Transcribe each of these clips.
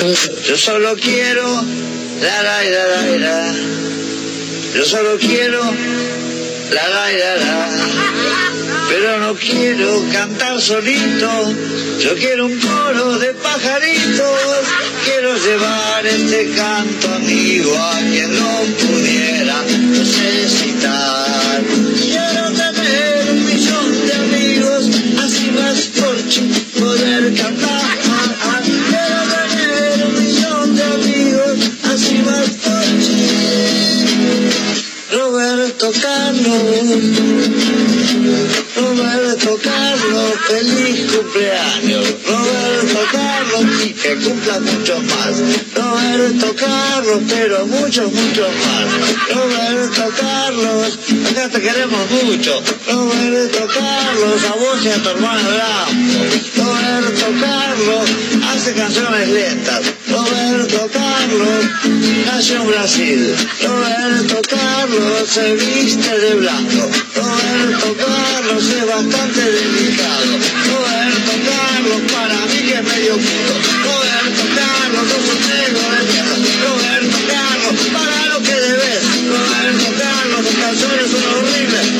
Yo solo quiero la la la la la. Yo solo quiero la la la la. Pero no quiero cantar solito. Yo quiero un coro de pajaritos. Quiero llevar este canto amigo a quien lo pudiera necesitar. Roberto Carlos, Roberto Carlos, feliz cumpleaños. Roberto Carlos, y que cumpla mucho más. Roberto Carlos, pero mucho, mucho más. Roberto Carlos, acá te queremos mucho. Roberto Carlos, a vos y a tu hermano Blanco. Roberto Carlos, hace canciones lentas. Roberto Carlos, nació en Brasil. Roberto Carlos se viste de blanco. Roberto Carlos es bastante delicado. Roberto Carlos para mí que es medio puto. Roberto Carlos, sos un negro de mierda. Roberto Carlos, para lo que debes. Roberto Carlos, tus canciones son horribles.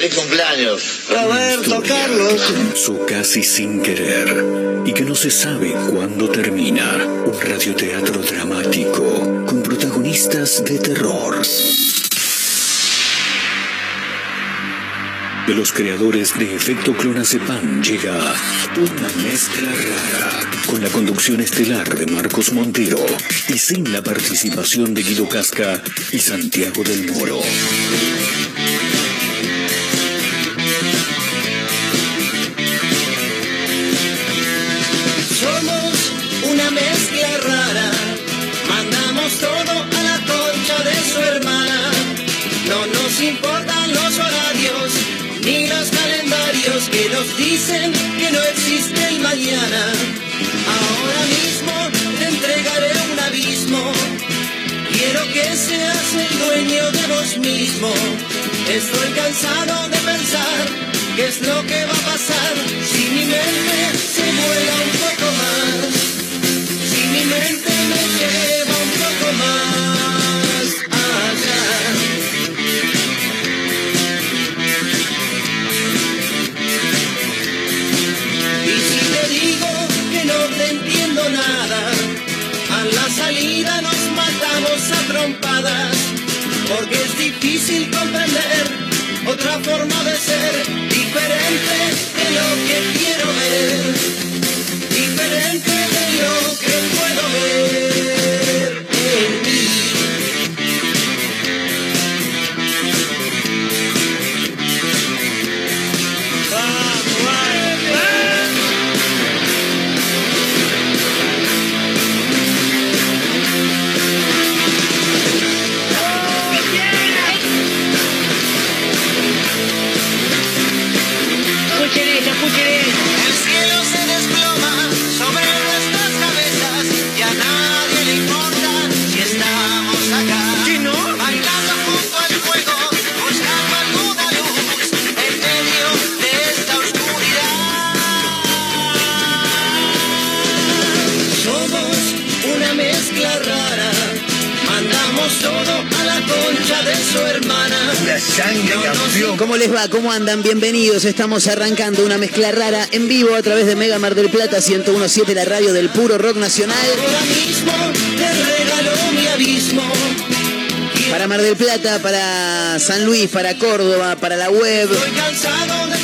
Feliz cumpleaños, Roberto Carlos. Su casi sin querer y que no se sabe cuándo termina. Un radioteatro dramático con protagonistas de terror. De los creadores de Efecto Clonazepam llega una mezcla rara con la conducción estelar de Marcos Montero y sin la participación de Guido Casca y Santiago del Moro. Nos dicen que no existe el mañana. Ahora mismo te entregaré un abismo. Quiero que seas el dueño de vos mismo. Estoy cansado de pensar qué es lo que va a pasar si mi mente se vuela un poco más. Si mi mente me lleva porque es difícil comprender otra forma de ser, diferente de lo que quiero ver, diferente de lo que puedo ver ¿Cómo andan? Bienvenidos. Estamos arrancando una mezcla rara en vivo a través de Mega Mar del Plata 1017, la radio del puro rock nacional. Para Mar del Plata, para San Luis, para Córdoba, para la web,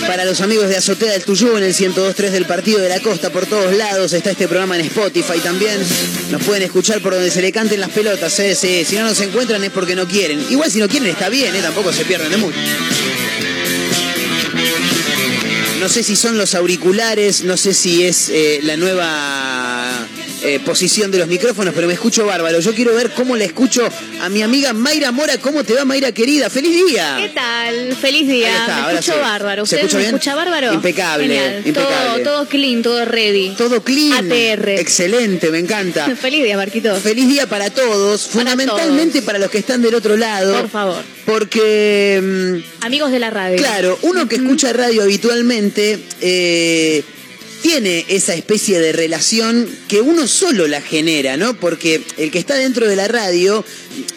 para los amigos de Azotea del Tuyú en el 102.3 del Partido de la Costa, por todos lados. Está este programa en Spotify también. Nos pueden escuchar por donde se le canten las pelotas. ¿eh? Sí, si no nos encuentran es porque no quieren. Igual si no quieren está bien, ¿eh? tampoco se pierden de mucho. No sé si son los auriculares, no sé si es eh, la nueva eh, posición de los micrófonos, pero me escucho bárbaro. Yo quiero ver cómo le escucho a mi amiga Mayra Mora. ¿Cómo te va, Mayra querida? ¡Feliz día! ¿Qué tal? Feliz día. Está, me escucho sí. bárbaro. ¿Se ¿Ustedes escucha me bien? escucha bárbaro? Impecable, Genial. impecable. Todo, todo clean, todo ready. Todo clean. ATR. Excelente, me encanta. Feliz día, Marquito. Feliz día para todos, fundamentalmente para los que están del otro lado. Por favor. Porque, mm, Amigos de la radio. claro, uno que escucha radio habitualmente eh, tiene esa especie de relación que uno solo la genera, ¿no? Porque el que está dentro de la radio,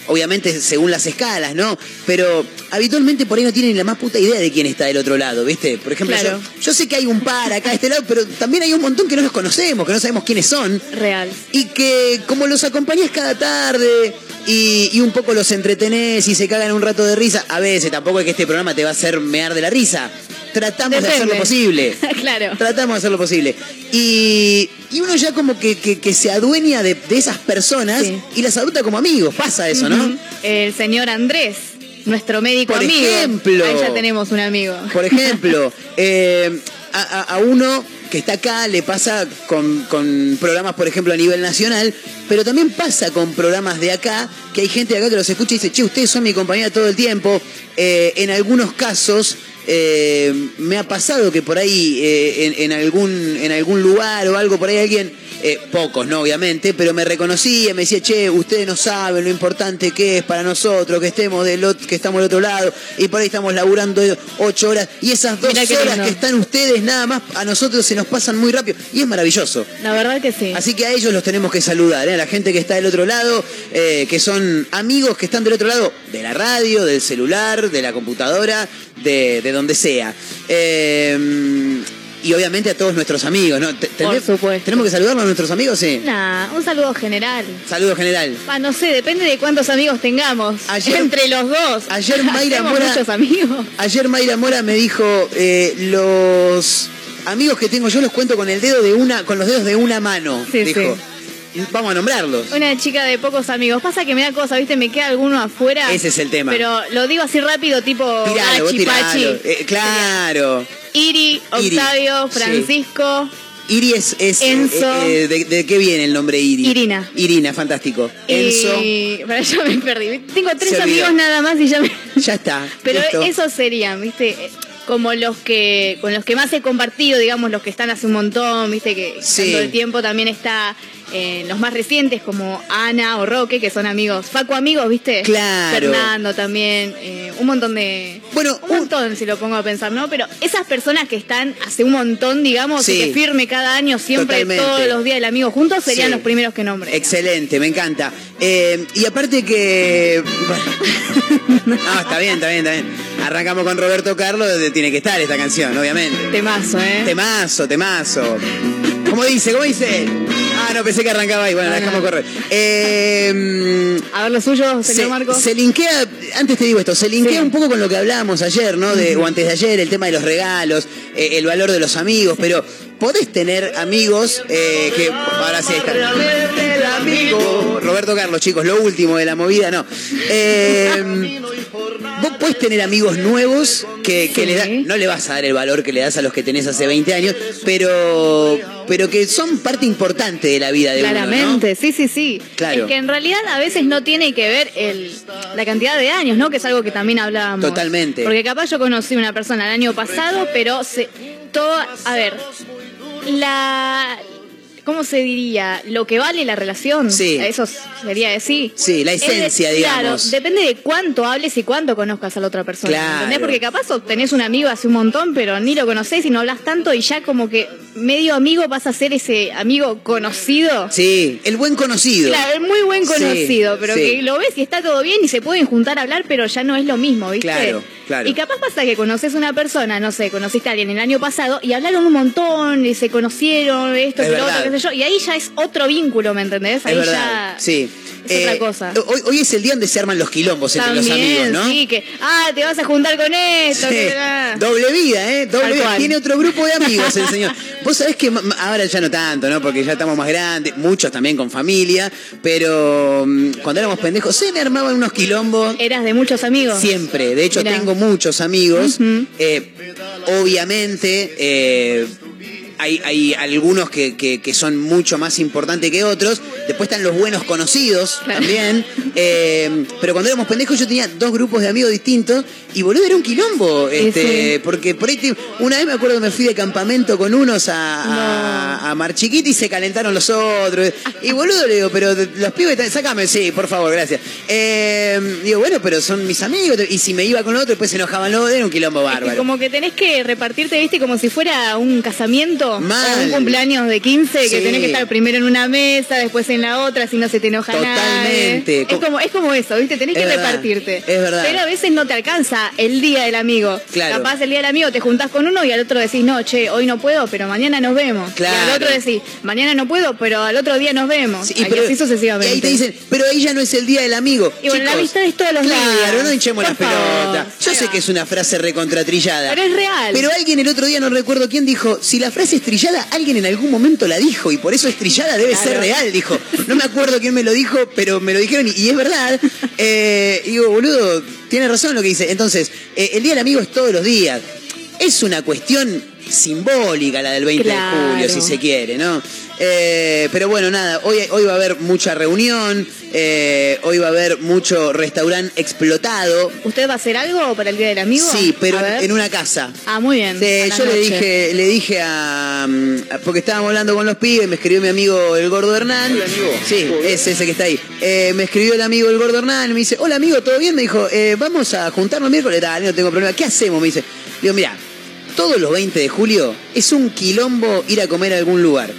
obviamente según las escalas, ¿no? Pero habitualmente por ahí no tienen la más puta idea de quién está del otro lado, ¿viste? Por ejemplo, Claro. yo, yo sé que hay un par acá de este lado, pero también hay un montón que no los conocemos, que no sabemos quiénes son Real. y que como los acompañás cada tarde y, y un poco los entretenés y se cagan un rato de risa, a veces tampoco es que este programa te va a hacer mear de la risa. Tratamos de hacer lo posible. claro. Tratamos de hacer lo posible. Y, y uno ya como que, que- que se adueña de, de esas personas Sí. y las adopta como amigos. Pasa eso, ¿no? El señor Andrés, nuestro médico Por amigo. ejemplo. Ahí ya tenemos un amigo. Por ejemplo, eh, a, a- a uno que está acá le pasa con, con programas, por ejemplo, a nivel nacional, pero también pasa con programas de acá, que hay gente de acá que los escucha y dice, che, ustedes son mi compañía todo el tiempo. Eh, en algunos casos eh, me ha pasado que por ahí, eh, en, en algún, en algún lugar o algo, por ahí alguien, eh, pocos, ¿no? Obviamente, pero me reconocía, me decía, che, ustedes no saben lo importante que es para nosotros que estemos del ot- que estamos del otro lado, y por ahí estamos laburando ocho horas, y esas dos horas lindo. que están ustedes nada más, a nosotros se nos pasan muy rápido, y es maravilloso. La verdad que sí. Así que a ellos los tenemos que saludar, ¿eh? a la gente que está del otro lado, eh, que son amigos que están del otro lado de la radio, del celular, de la computadora, de, de donde sea. Eh, y obviamente a todos nuestros amigos, ¿no? Tendré- supuesto. ¿Tenemos que saludarlos a nuestros amigos? Sí. Nah, un saludo general. Saludo general. Ah, no sé, depende de cuántos amigos tengamos. Ayer- Entre los dos. ayer Mayra Mora- muchos amigos. Ayer Mayra Mora me dijo, eh, los amigos que tengo yo los cuento con el dedo de una, con los dedos de una mano, Sí, dijo. Vamos a nombrarlos. Una chica de pocos amigos. Pasa que me da cosa, ¿viste? Me queda alguno afuera. Ese es el tema. Pero lo digo así rápido, tipo Tiralo, Gachi, Pachi. Eh, claro. Iri, Iri, Octavio, sí. Francisco. Iri es... es, Enzo. eh, eh, de, de qué viene el nombre Iri? Irina. Irina, fantástico. Enzo, Y... Pero yo me perdí. Tengo tres amigos nada más y ya me... ya está. Pero listo. esos serían, ¿viste? Como los que con los que más he compartido, digamos, los que están hace un montón, ¿viste? Que Sí. todo el tiempo también está eh, los más recientes como Ana o Roque, que son amigos, Facu amigos, ¿viste? Claro. Fernando también, eh, un montón de... Bueno, un un- montón si lo pongo a pensar, ¿no? Pero esas personas que están hace un montón, digamos, Sí. y que firme cada año, siempre Totalmente. todos los días del amigo juntos, serían Sí. los primeros que nombre. Excelente, me encanta. Eh, y aparte que... no, está bien, está bien, está bien. Arrancamos con Roberto Carlos, donde tiene que estar esta canción, obviamente. Temazo, ¿eh? Temazo, temazo. ¿Cómo dice? ¿Cómo dice? Ah, no, pensé que arrancaba ahí. Bueno, No, la dejamos no. correr. Eh, A ver lo suyo, señor se, Marco. se linkea, antes te digo esto, se linkea Sí. un poco con lo que hablábamos ayer, ¿no? De, O antes de ayer, el tema de los regalos, eh, el valor de los amigos, pero podés tener amigos eh, que. Ahora sí ahí está. Roberto Carlos, chicos, lo último de la movida, no. Eh, vos podés tener amigos nuevos que, que Sí. le da- no le vas a dar el valor que le das a los que tenés hace 20 años, pero, pero que son parte importante de la vida de uno, ¿no? Claramente, sí, sí, sí. Claro. Es que en realidad a veces no tiene que ver el, la cantidad de años, ¿no? Que es algo que también hablábamos. Totalmente. Porque capaz yo conocí una persona el año pasado, pero se, todo, a ver, la, ¿cómo se diría? Lo que vale la relación. Sí. Eso sería decir. Sí, la Es esencia, Claro, digamos. depende de cuánto hables y cuánto conozcas a la otra persona. Claro. ¿Entendés? Porque capaz tenés un amigo hace un montón, pero ni lo conocés y no hablas tanto y ya como que medio amigo pasa a ser ese amigo conocido. Sí, el buen conocido. Claro, es muy buen Sí, conocido, pero sí. que lo ves y está todo bien y se pueden juntar a hablar, pero ya no es lo mismo, ¿viste? Claro, claro. Y capaz pasa que conoces una persona, no sé, conociste a alguien el año pasado y hablaron un montón y se conocieron, esto, Es lo otro, sé yo, y ahí ya es otro vínculo, ¿me entendés? Ahí Es verdad, ya sí. es Eh, otra cosa. Hoy, hoy es el día donde se arman los quilombos entre los amigos, También, ¿no? sí, que, ah, te vas a juntar con esto. Sí. que-. Doble vida, ¿eh? Doble vida. cual. Tiene otro grupo de amigos el señor. Vos sabés que ahora ya no tanto, ¿no? Porque ya estamos más grandes, muchos también con familia, pero mm, cuando éramos pendejos se me armaban unos quilombos. Eras de muchos amigos. Siempre, de hecho Mirá. tengo muchos amigos. Eh, obviamente, eh, hay, hay algunos que, que- que son mucho más importantes que otros. Después están los buenos conocidos Claro. también. Eh, pero cuando éramos pendejos yo tenía dos grupos de amigos distintos y boludo era un quilombo. Este, sí. Porque por ahí te- una vez me acuerdo que me fui de campamento con unos a, a, a Mar Chiquita y se calentaron los otros. Y boludo le digo, pero los pibes, están- sácame, sí, por favor, gracias. Eh, digo, bueno, pero son mis amigos. Y si me iba con otro, después se enojaban los otros, era un quilombo Es que bárbaro. como que tenés que repartirte, viste, como si fuera un casamiento Mal. o un cumpleaños de 15, que tenés que estar primero en una mesa, después en la otra, si no se te enoja Totalmente. nadie. Es como, es como eso, viste, tenés Es que verdad, repartirte. es verdad. Pero a veces no te alcanza el día del amigo. Claro. Capaz el día del amigo te juntás con uno y al otro decís, no, che, hoy no puedo, pero mañana nos vemos. Claro. Y al otro decís, mañana no puedo, pero al otro día nos vemos. Sí, y así sucesivamente. y ahí te dicen, pero ahí ya no es el día del amigo. Y bueno, la amistad es todos los claro, días. no hinchemos las pelotas. Yo sé va. que es una frase recontratrillada. Pero es real. Pero alguien el otro día, no recuerdo quién, dijo, si la frase es trillada, alguien en algún momento la dijo y por eso es trillada, debe Claro. ser real, dijo. No me acuerdo quién me lo dijo, pero me lo dijeron y, y es verdad. Eh, digo, boludo, tiene razón lo que dice. Entonces, eh, el Día del Amigo es todos los días. Es una cuestión simbólica la del 20 Claro. de julio, si se quiere, ¿no? Eh, pero bueno, nada, hoy, hoy va a haber mucha reunión, eh, hoy va a haber mucho restaurante explotado. ¿Usted va a hacer algo para el Día del Amigo? Sí, pero en una casa. Ah, muy bien. Sí, yo le dije, le dije a. mm, Porque estábamos hablando con los pibes, me escribió mi amigo el gordo Hernán. Sí, es ese que está ahí. Eh, me escribió el amigo el gordo Hernán y me dice: Hola amigo, ¿todo bien? Me dijo: eh, Vamos a juntarnos miércoles. Dale, no tengo problema. ¿Qué hacemos? Me dice. Digo, mira, todos los 20 de julio es un quilombo ir a comer a algún lugar.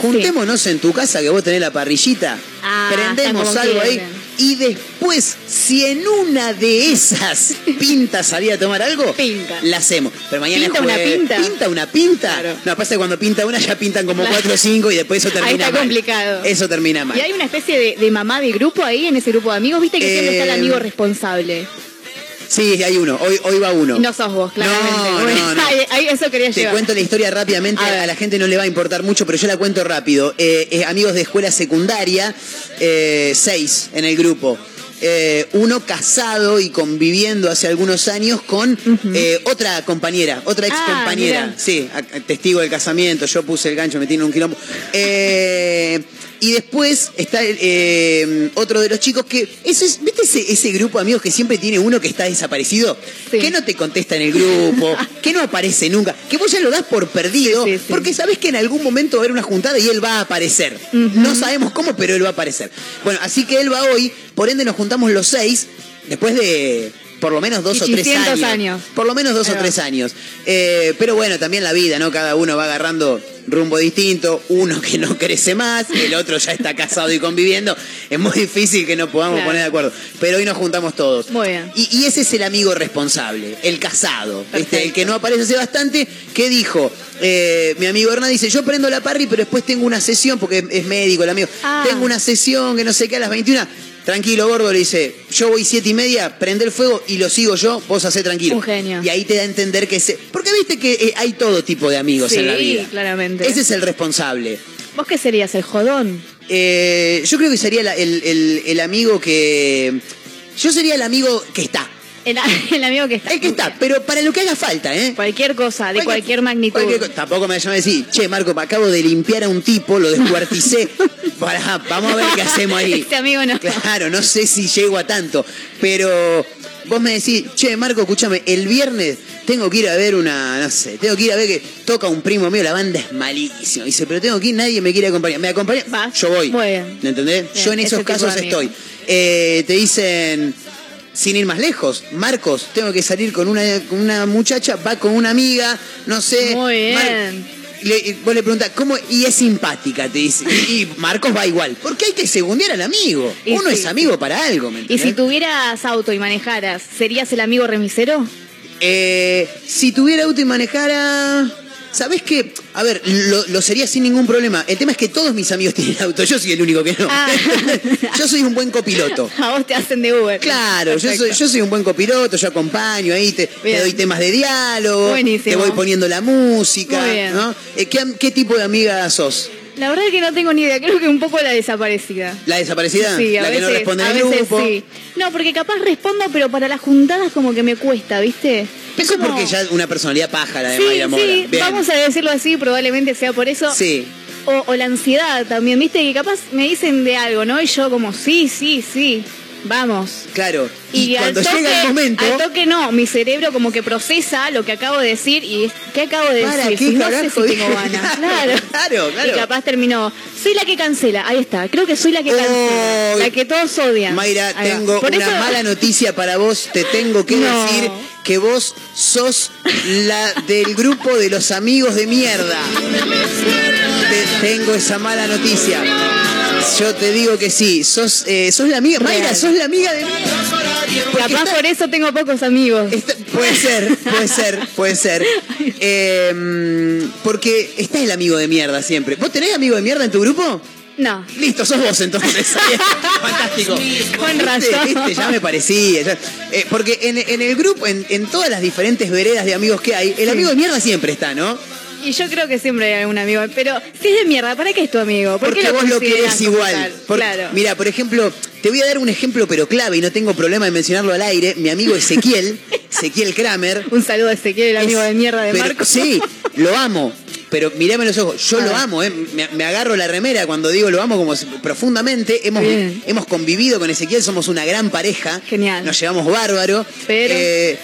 Juntémonos en tu casa que vos tenés la parrillita, Ah, prendemos algo ahí y después, si en una de esas pintas salir a tomar algo, Pinta. la hacemos. Pero mañana ¿Pinta una pinta? ¿Pinta una pinta? Claro. No, pasa que cuando pinta una ya pintan como Claro. cuatro o cinco y después eso Ahí termina está mal. complicado. Eso termina mal. Y hay una especie de, de mamá de grupo ahí en ese grupo de amigos, viste que siempre está el Eh, amigo responsable. Sí, hay uno. Hoy, hoy va uno. No sos vos, claramente. No, no, no. eso quería Te llevar. cuento la historia rápidamente, A la gente no le va a importar mucho, pero yo la cuento rápido. Eh, eh, amigos de escuela secundaria, eh, seis en el grupo. Eh, uno casado y conviviendo hace algunos años con eh, otra compañera, otra ex Ah, compañera. Sí, a- a- testigo del casamiento, yo puse el gancho, me tiene un quilombo. Eh, y después está eh, otro de los chicos que. Eso es, ¿Viste ese, ese grupo de amigos que siempre tiene uno que está desaparecido? Sí. Que no te contesta en el grupo, que no aparece nunca, que vos ya lo das por perdido, Sí, sí, sí. porque sabés que en algún momento va a haber una juntada y él va a aparecer. No sabemos cómo, pero él va a aparecer. Bueno, así que él va hoy, por ende nos juntamos los seis, después de por lo menos dos o tres 800 años. años. Por lo menos dos Ahí o tres años. Eh, pero bueno, también la vida, ¿no? Cada uno va agarrando rumbo distinto, uno que no crece más, el otro ya está casado y conviviendo. Es muy difícil que nos podamos Claro. poner de acuerdo. Pero hoy nos juntamos todos. Muy bien. Y, y ese es el amigo responsable, el casado, este, el que no aparece hace bastante, que dijo, eh, mi amigo Hernán dice, yo prendo la parry, pero después tengo una sesión, porque es médico el amigo, Ah. tengo una sesión que no sé qué a las 21. Tranquilo, gordo, le dice, yo voy siete y media, prende el fuego y lo sigo yo, vos hacé tranquilo. Un genio. Y ahí te da a entender que se... Porque viste que eh, hay todo tipo de amigos en la Sí, vida. claramente. Ese es el responsable. ¿Vos qué serías, el jodón? Eh, yo creo que sería la- el, el- el amigo que... Yo sería el amigo que está. El, el amigo que está. El que está, pero para lo que haga falta, ¿eh? Cualquier cosa, de cualquier magnitud. cualquier co- tampoco me llaman a decir, che, Marco, acabo de limpiar a un tipo, lo descuarticé. Pará, vamos a ver qué hacemos ahí. Este amigo no. Claro, no sé si llego a tanto, pero vos me decís, che, Marco, escúchame, el viernes tengo que ir a ver una, no sé, tengo que ir a ver que toca un primo mío, la banda es malísima. Dice, pero tengo que ir, nadie me quiere acompañar. ¿Me acompaña? Vas. Yo voy. Muy bien. ¿Me entendés? Bien, Yo en esos casos estoy. Eh, te dicen, sin ir más lejos, Marcos, tengo que salir con una, con una muchacha, va con una amiga, no sé. Muy bien. Mar- le- vos le preguntás, ¿cómo? Y es simpática, te dice. Y, y Marcos va igual. Porque hay que segundear al amigo. Y Uno es amigo para algo, ¿me Y si tuvieras auto y manejaras, ¿serías el amigo remisero? Eh, si tuviera auto y manejara. ¿Sabés qué? A ver, lo, lo sería sin ningún problema. El tema es que todos mis amigos tienen auto. Yo soy el único que no. Ah. yo soy un buen copiloto. A vos te hacen de Uber. Claro, yo soy, yo soy un buen copiloto, yo acompaño ahí, te, doy temas de diálogo, Buenísimo. te voy poniendo la música. Muy bien. ¿no? Eh, ¿qué, qué tipo de amiga sos? La verdad es que no tengo ni idea, creo que un poco la desaparecida. ¿La desaparecida? Sí, a la veces, que no responde a en veces grupo. sí. No, porque capaz respondo, pero para las juntadas como que me cuesta, ¿viste? Eso es como- porque ya una personalidad paja la de Sí, Mayra Mora. sí, Bien. vamos a decirlo así, probablemente sea por eso. Sí. O, o la ansiedad también, ¿viste? Que capaz me dicen de algo, ¿no? Y yo como, sí, sí, sí, vamos. Claro. Y, cuando toque- llega el momento. Al toque no, mi cerebro como que procesa lo que acabo de decir y ¿qué acabo de ¿Para decir? no sé si tengo ganas. Claro, Claro, claro. Y capaz terminó, soy la que cancela, ahí está, creo que soy la que cancela, la que todos odian. Mayra, tengo Por una eso- mala noticia para vos. Te tengo que No. decir que vos sos la del grupo de los amigos de mierda. Te tengo esa mala noticia. Yo te digo que sí. Sos, eh, sos la amiga. Mayra, sos la amiga de Capaz por eso tengo pocos amigos. Está- puede ser, puede ser, puede ser. Eh, porque está el amigo de mierda siempre. ¿Vos tenés amigo de mierda en tu grupo? No. Listo, sos vos entonces. Fantástico. Razón. ¿Viste? Ya me parecía. ya- eh, porque en, en el grupo, en, en todas las diferentes veredas de amigos que hay, el amigo de mierda siempre está, ¿no? Y yo creo que siempre hay algún amigo. Pero si es de mierda, ¿para qué es tu amigo? ¿Por Porque qué vos lo querés igual. Por- claro. Mira, por ejemplo, te voy a dar un ejemplo, pero clave, y no tengo problema en mencionarlo al aire. Mi amigo Ezequiel, Ezequiel Kramer. Un saludo a Ezequiel, el amigo Es- de mierda de pero- Marco. Sí, lo amo. Pero mirame los ojos, yo A lo amo, ¿eh? me, me agarro la remera cuando digo lo amo como profundamente. Hemos, Bien. hemos convivido con Ezequiel, somos una gran pareja. Genial. Nos llevamos bárbaro. Pero- Eh,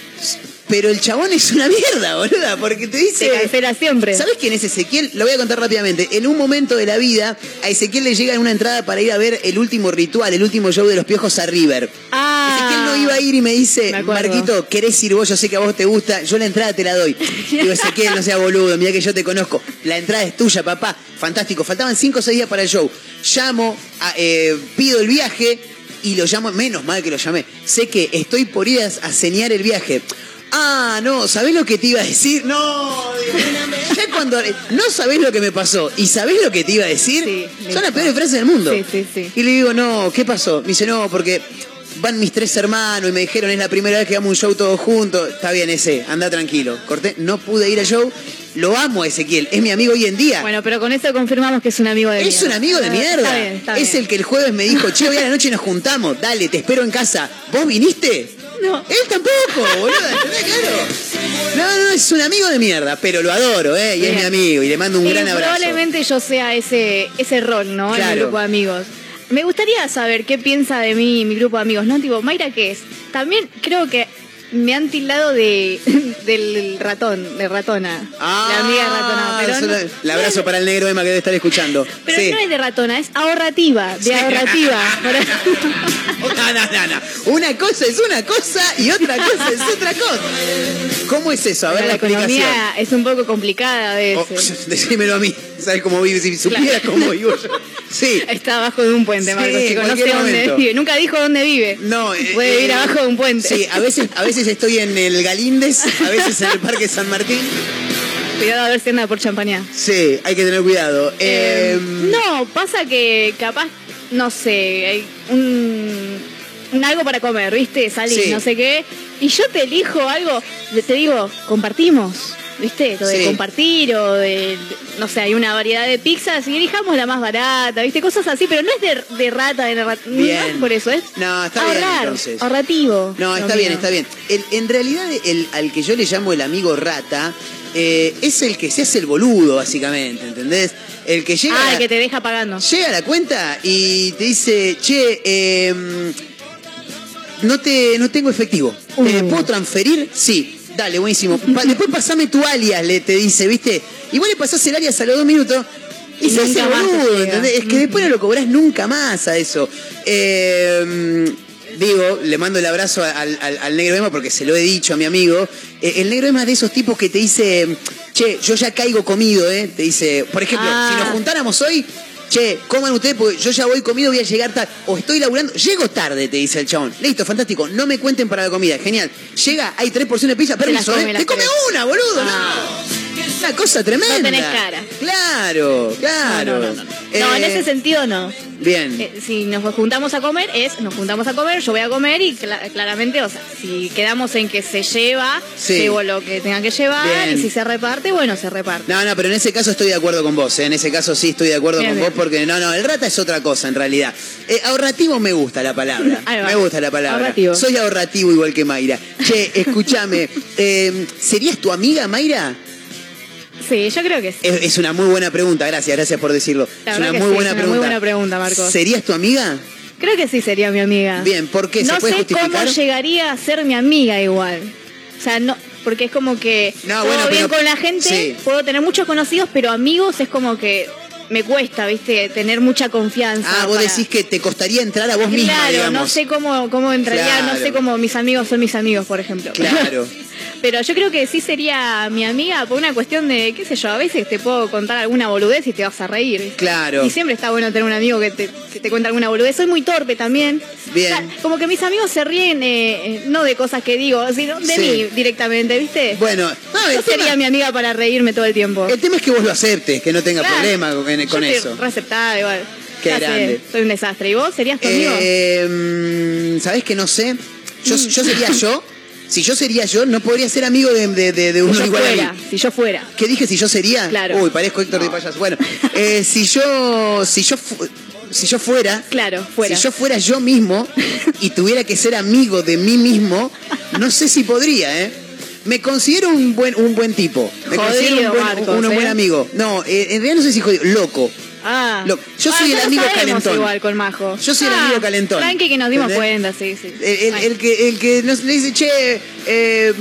pero el chabón es una mierda, boluda, porque te dice. Cancela siempre. ¿Sabes quién es Ezequiel? Lo voy a contar rápidamente. En un momento de la vida, a Ezequiel le llega una entrada para ir a ver el último ritual, el último show de los piojos a River. Ah. Ezequiel no iba a ir y me dice, Me. Marquito, ¿querés ir vos? Yo sé que a vos te gusta, yo la entrada te la doy. Digo, Ezequiel, no sea boludo, mira que yo te conozco. La entrada es tuya, papá. Fantástico. Faltaban 5 o 6 días para el show. Llamo, a- eh, pido el viaje y lo llamo, menos mal que lo llamé. Sé que estoy por ir a, a señar el viaje. Ah, no, ¿sabés lo que te iba a decir? No, ya cuando no sabés lo que me pasó y sabés lo que te iba a decir, Sí, son las peores frases del mundo. Sí, sí, sí. Y le digo, no, ¿qué pasó? Me dice, no, porque van mis tres hermanos y me dijeron, es la primera vez que hagamos un show todos juntos. Está bien, ese, anda tranquilo. Corté, no pude ir al show. Lo amo a Ezequiel, es mi amigo hoy en día. Bueno, pero con eso confirmamos que es un amigo de es mierda. un amigo de Ah, mierda. Está bien, está es bien. el que el jueves me dijo, che, hoy a la noche nos juntamos, dale, te espero en casa. ¿Vos viniste? No. Él tampoco, boludo. Claro. No, no, es un amigo de mierda, pero lo adoro, ¿eh? Y es mi amigo y le mando un gran abrazo. Probablemente yo sea ese, ese rol, ¿no? En Claro. mi grupo de amigos. Me gustaría saber qué piensa de mí mi grupo de amigos, ¿no? Tipo, Mayra, ¿qué es? También creo que me han tildado de del ratón, de ratona. Ah, la amiga ratona. Pero no, el abrazo para el negro Emma que debe estar escuchando. pero sí. no es de ratona, es ahorrativa, de Sí. ahorrativa. No, no, no, no. Una cosa es una cosa y otra cosa es otra cosa. ¿Cómo es eso? A ver Pero la, la explicación. economía es un poco complicada a Oh, veces. decímelo a mí. ¿Sabes cómo vive? Si supieras Claro. cómo vivo yo. Sí. Está abajo de un puente, Marcos, chicos. No sé dónde vive. Nunca dijo dónde vive. No, eh, Puede eh, vivir abajo de un puente. Sí, a veces, a veces estoy en el Galíndez, a veces en el Parque San Martín. Cuidado a ver si anda por champaña. Sí, hay que tener cuidado. Eh, Eh, no, pasa que capaz, no sé, hay un, un algo para comer, ¿viste? Salí, Sí. no sé qué. Y yo te elijo algo, te digo, compartimos. ¿Viste? Lo de Sí. compartir o de, no sé, hay una variedad de pizzas y elijamos la más barata, ¿viste? Cosas así, pero no es de, de rata, de rata, no Bien. es por eso, es No, está bien, ahorrar, entonces. ahorrativo. No, está bien, mío. está bien. El- en realidad, el, al que yo le llamo el amigo rata, eh, es el que se hace el boludo, básicamente, ¿entendés? El que llega, Ah, el que te deja pagando. llega a la cuenta y te dice, che, eh, no, te, no tengo efectivo. ¿Te Uh. puedo transferir? Sí. Dale, buenísimo. Pa- después pasame tu alias, le te dice, ¿viste? Igual le pasás el alias a los dos minutos y se hace boludo. ¿entendés? Es que después no lo cobrás nunca más a eso. Eh, digo, le mando el abrazo al, al- al negro Emma porque se lo he dicho a mi amigo. Eh, el negro Emma es de esos tipos que te dice, che, yo ya caigo comido, ¿eh? Te dice, por ejemplo, Ah. si nos juntáramos hoy, che, coman ustedes porque yo ya voy comido, voy a llegar tarde. O estoy laburando, llego tarde, te dice el chabón. Listo, fantástico, no me cuenten para la comida, genial. Llega, hay tres porciones de pizza, permiso, come ¿eh? Te come tres. una, boludo, Ah. no. Una cosa tremenda. No tenés cara. Claro, claro. No, no, no, no. No, en Eh, ese sentido no. Bien. Eh, si nos juntamos a comer, es nos juntamos a comer, yo voy a comer y cla- claramente, o sea, si quedamos en que se lleva, Sí. llevo lo que tenga que llevar Bien. y si se reparte, bueno, se reparte. No, no, pero en ese caso estoy de acuerdo con vos. ¿eh? En ese caso sí estoy de acuerdo Bien, con vos porque no, no, el rata es otra cosa en realidad. Eh, ahorrativo me gusta la palabra. Me gusta la palabra. Ahorrativo. Soy ahorrativo igual que Mayra. Che, escúchame, eh, ¿serías tu amiga, Mayra? Sí, yo creo que sí. Es, es una muy buena pregunta, gracias, gracias por decirlo. La es una muy sí, buena es una pregunta. muy buena pregunta, Marcos. ¿Serías tu amiga? Creo que sí sería mi amiga. Bien, ¿por qué? ¿Se no puede sé justificar? cómo llegaría a ser mi amiga igual. O sea, no, porque es como que No, todo bueno, bien pero- con la gente, sí. puedo tener muchos conocidos, pero amigos es como que me cuesta, ¿viste? Tener mucha confianza. Ah, vos para- decís que te costaría entrar a vos misma, Claro, no sé cómo, cómo entraría, Claro. no sé cómo mis amigos son mis amigos, por ejemplo. Claro. Pero yo creo que sí sería mi amiga por una cuestión de, qué sé yo, a veces te puedo contar alguna boludez y te vas a reír. Claro. Y siempre está bueno tener un amigo que te, que te cuenta alguna boludez. Soy muy torpe también. Bien. O sea, como que mis amigos se ríen, eh, eh, no de cosas que digo, sino de Sí. mí directamente, ¿viste? Bueno, no, yo sería tema- mi amiga para reírme todo el tiempo. El tema es que vos lo aceptes, que no tenga Claro. problema con, con Yo eso. Receptada igual. Qué Ya sé, grande. soy un desastre. ¿Y vos serías tu amigo? Eh, mm, ¿Sabés que no sé? Yo, yo sería yo. Si yo sería yo, no podría ser amigo de, de, de- de si uno yo igual a mí. si yo fuera. ¿Qué dije si yo sería? Claro. Uy, parezco Héctor de Payaso. Bueno, eh, si yo, si yo, si yo fuera, Claro, fuera. si yo fuera yo mismo y tuviera que ser amigo de mí mismo, no sé si podría, ¿eh? Me considero un buen, un buen tipo. Me Jodido, considero un buen, Marcos, un ¿eh? buen amigo. No, eh, en realidad no sé si jodido, loco. Ah. Lo- yo Ah, soy el amigo calentón. igual con Majo. Yo soy el Ah, amigo calentón. Tranqui que nos dimos ¿Entendés? cuenta, sí, sí. El, el- el que, el que nos le dice, che, eh,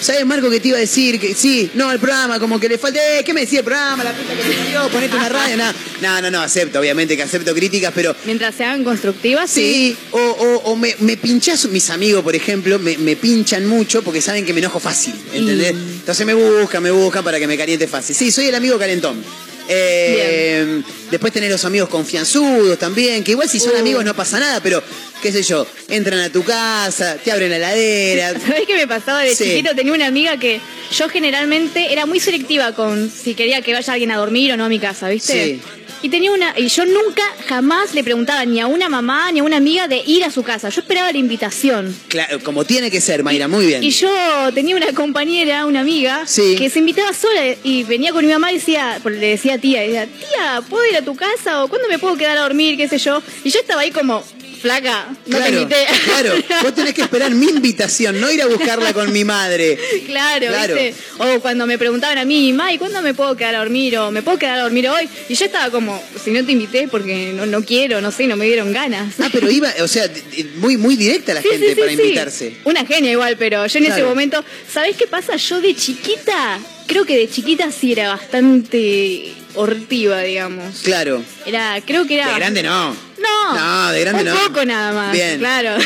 ¿sabes Marco que te iba a decir? que Sí, no, el programa, como que le falta, eh, ¿qué me decía el programa? La puta que te dio, ponete una radio. No, no, no, no, acepto, obviamente que acepto críticas, pero Mientras sean constructivas, sí. Sí, o, o, o me, me pinchás, mis amigos, por ejemplo, me, me pinchan mucho porque saben que me enojo fácil, ¿entendés? Entonces me buscan, me buscan para que me caliente fácil. Sí, soy el amigo calentón. Eh, después tener los amigos confianzudos también, que igual si son Uh. amigos no pasa nada, pero qué sé yo, entran a tu casa, te abren la heladera. ¿Sabés qué me pasaba de Sí. chiquito? Tenía una amiga que yo generalmente era muy selectiva con si quería que vaya alguien a dormir o no a mi casa, ¿viste? Sí. Y tenía una, y yo nunca jamás le preguntaba ni a una mamá ni a una amiga de ir a su casa. Yo esperaba la invitación. Claro, como tiene que ser, Mayra, muy bien. Y yo tenía una compañera, una amiga, Sí. que se invitaba sola y venía con mi mamá y decía, le decía a tía, decía, tía, ¿puedo ir a tu casa? ¿O cuándo me puedo quedar a dormir? ¿Qué sé yo? Y yo estaba ahí como, flaca, no te claro, invité. claro, vos tenés que esperar mi invitación, no ir a buscarla con mi madre. Claro, Claro. ¿viste? O cuando me preguntaban a mí, May, ¿cuándo me puedo quedar a dormir? O ¿me puedo quedar a dormir hoy? Y yo estaba como, si no te invité porque no, no quiero, no sé, no me dieron ganas. Ah, pero iba, o sea, muy, muy directa la Sí, gente sí, sí, para invitarse. Una genia igual, pero yo en ese momento, ¿sabés qué pasa? Yo de chiquita, creo que de chiquita sí era bastante hortiva, digamos. Claro. Era, creo que era. De grande no. No, No, de grande un no. poco nada más. Bien. Claro.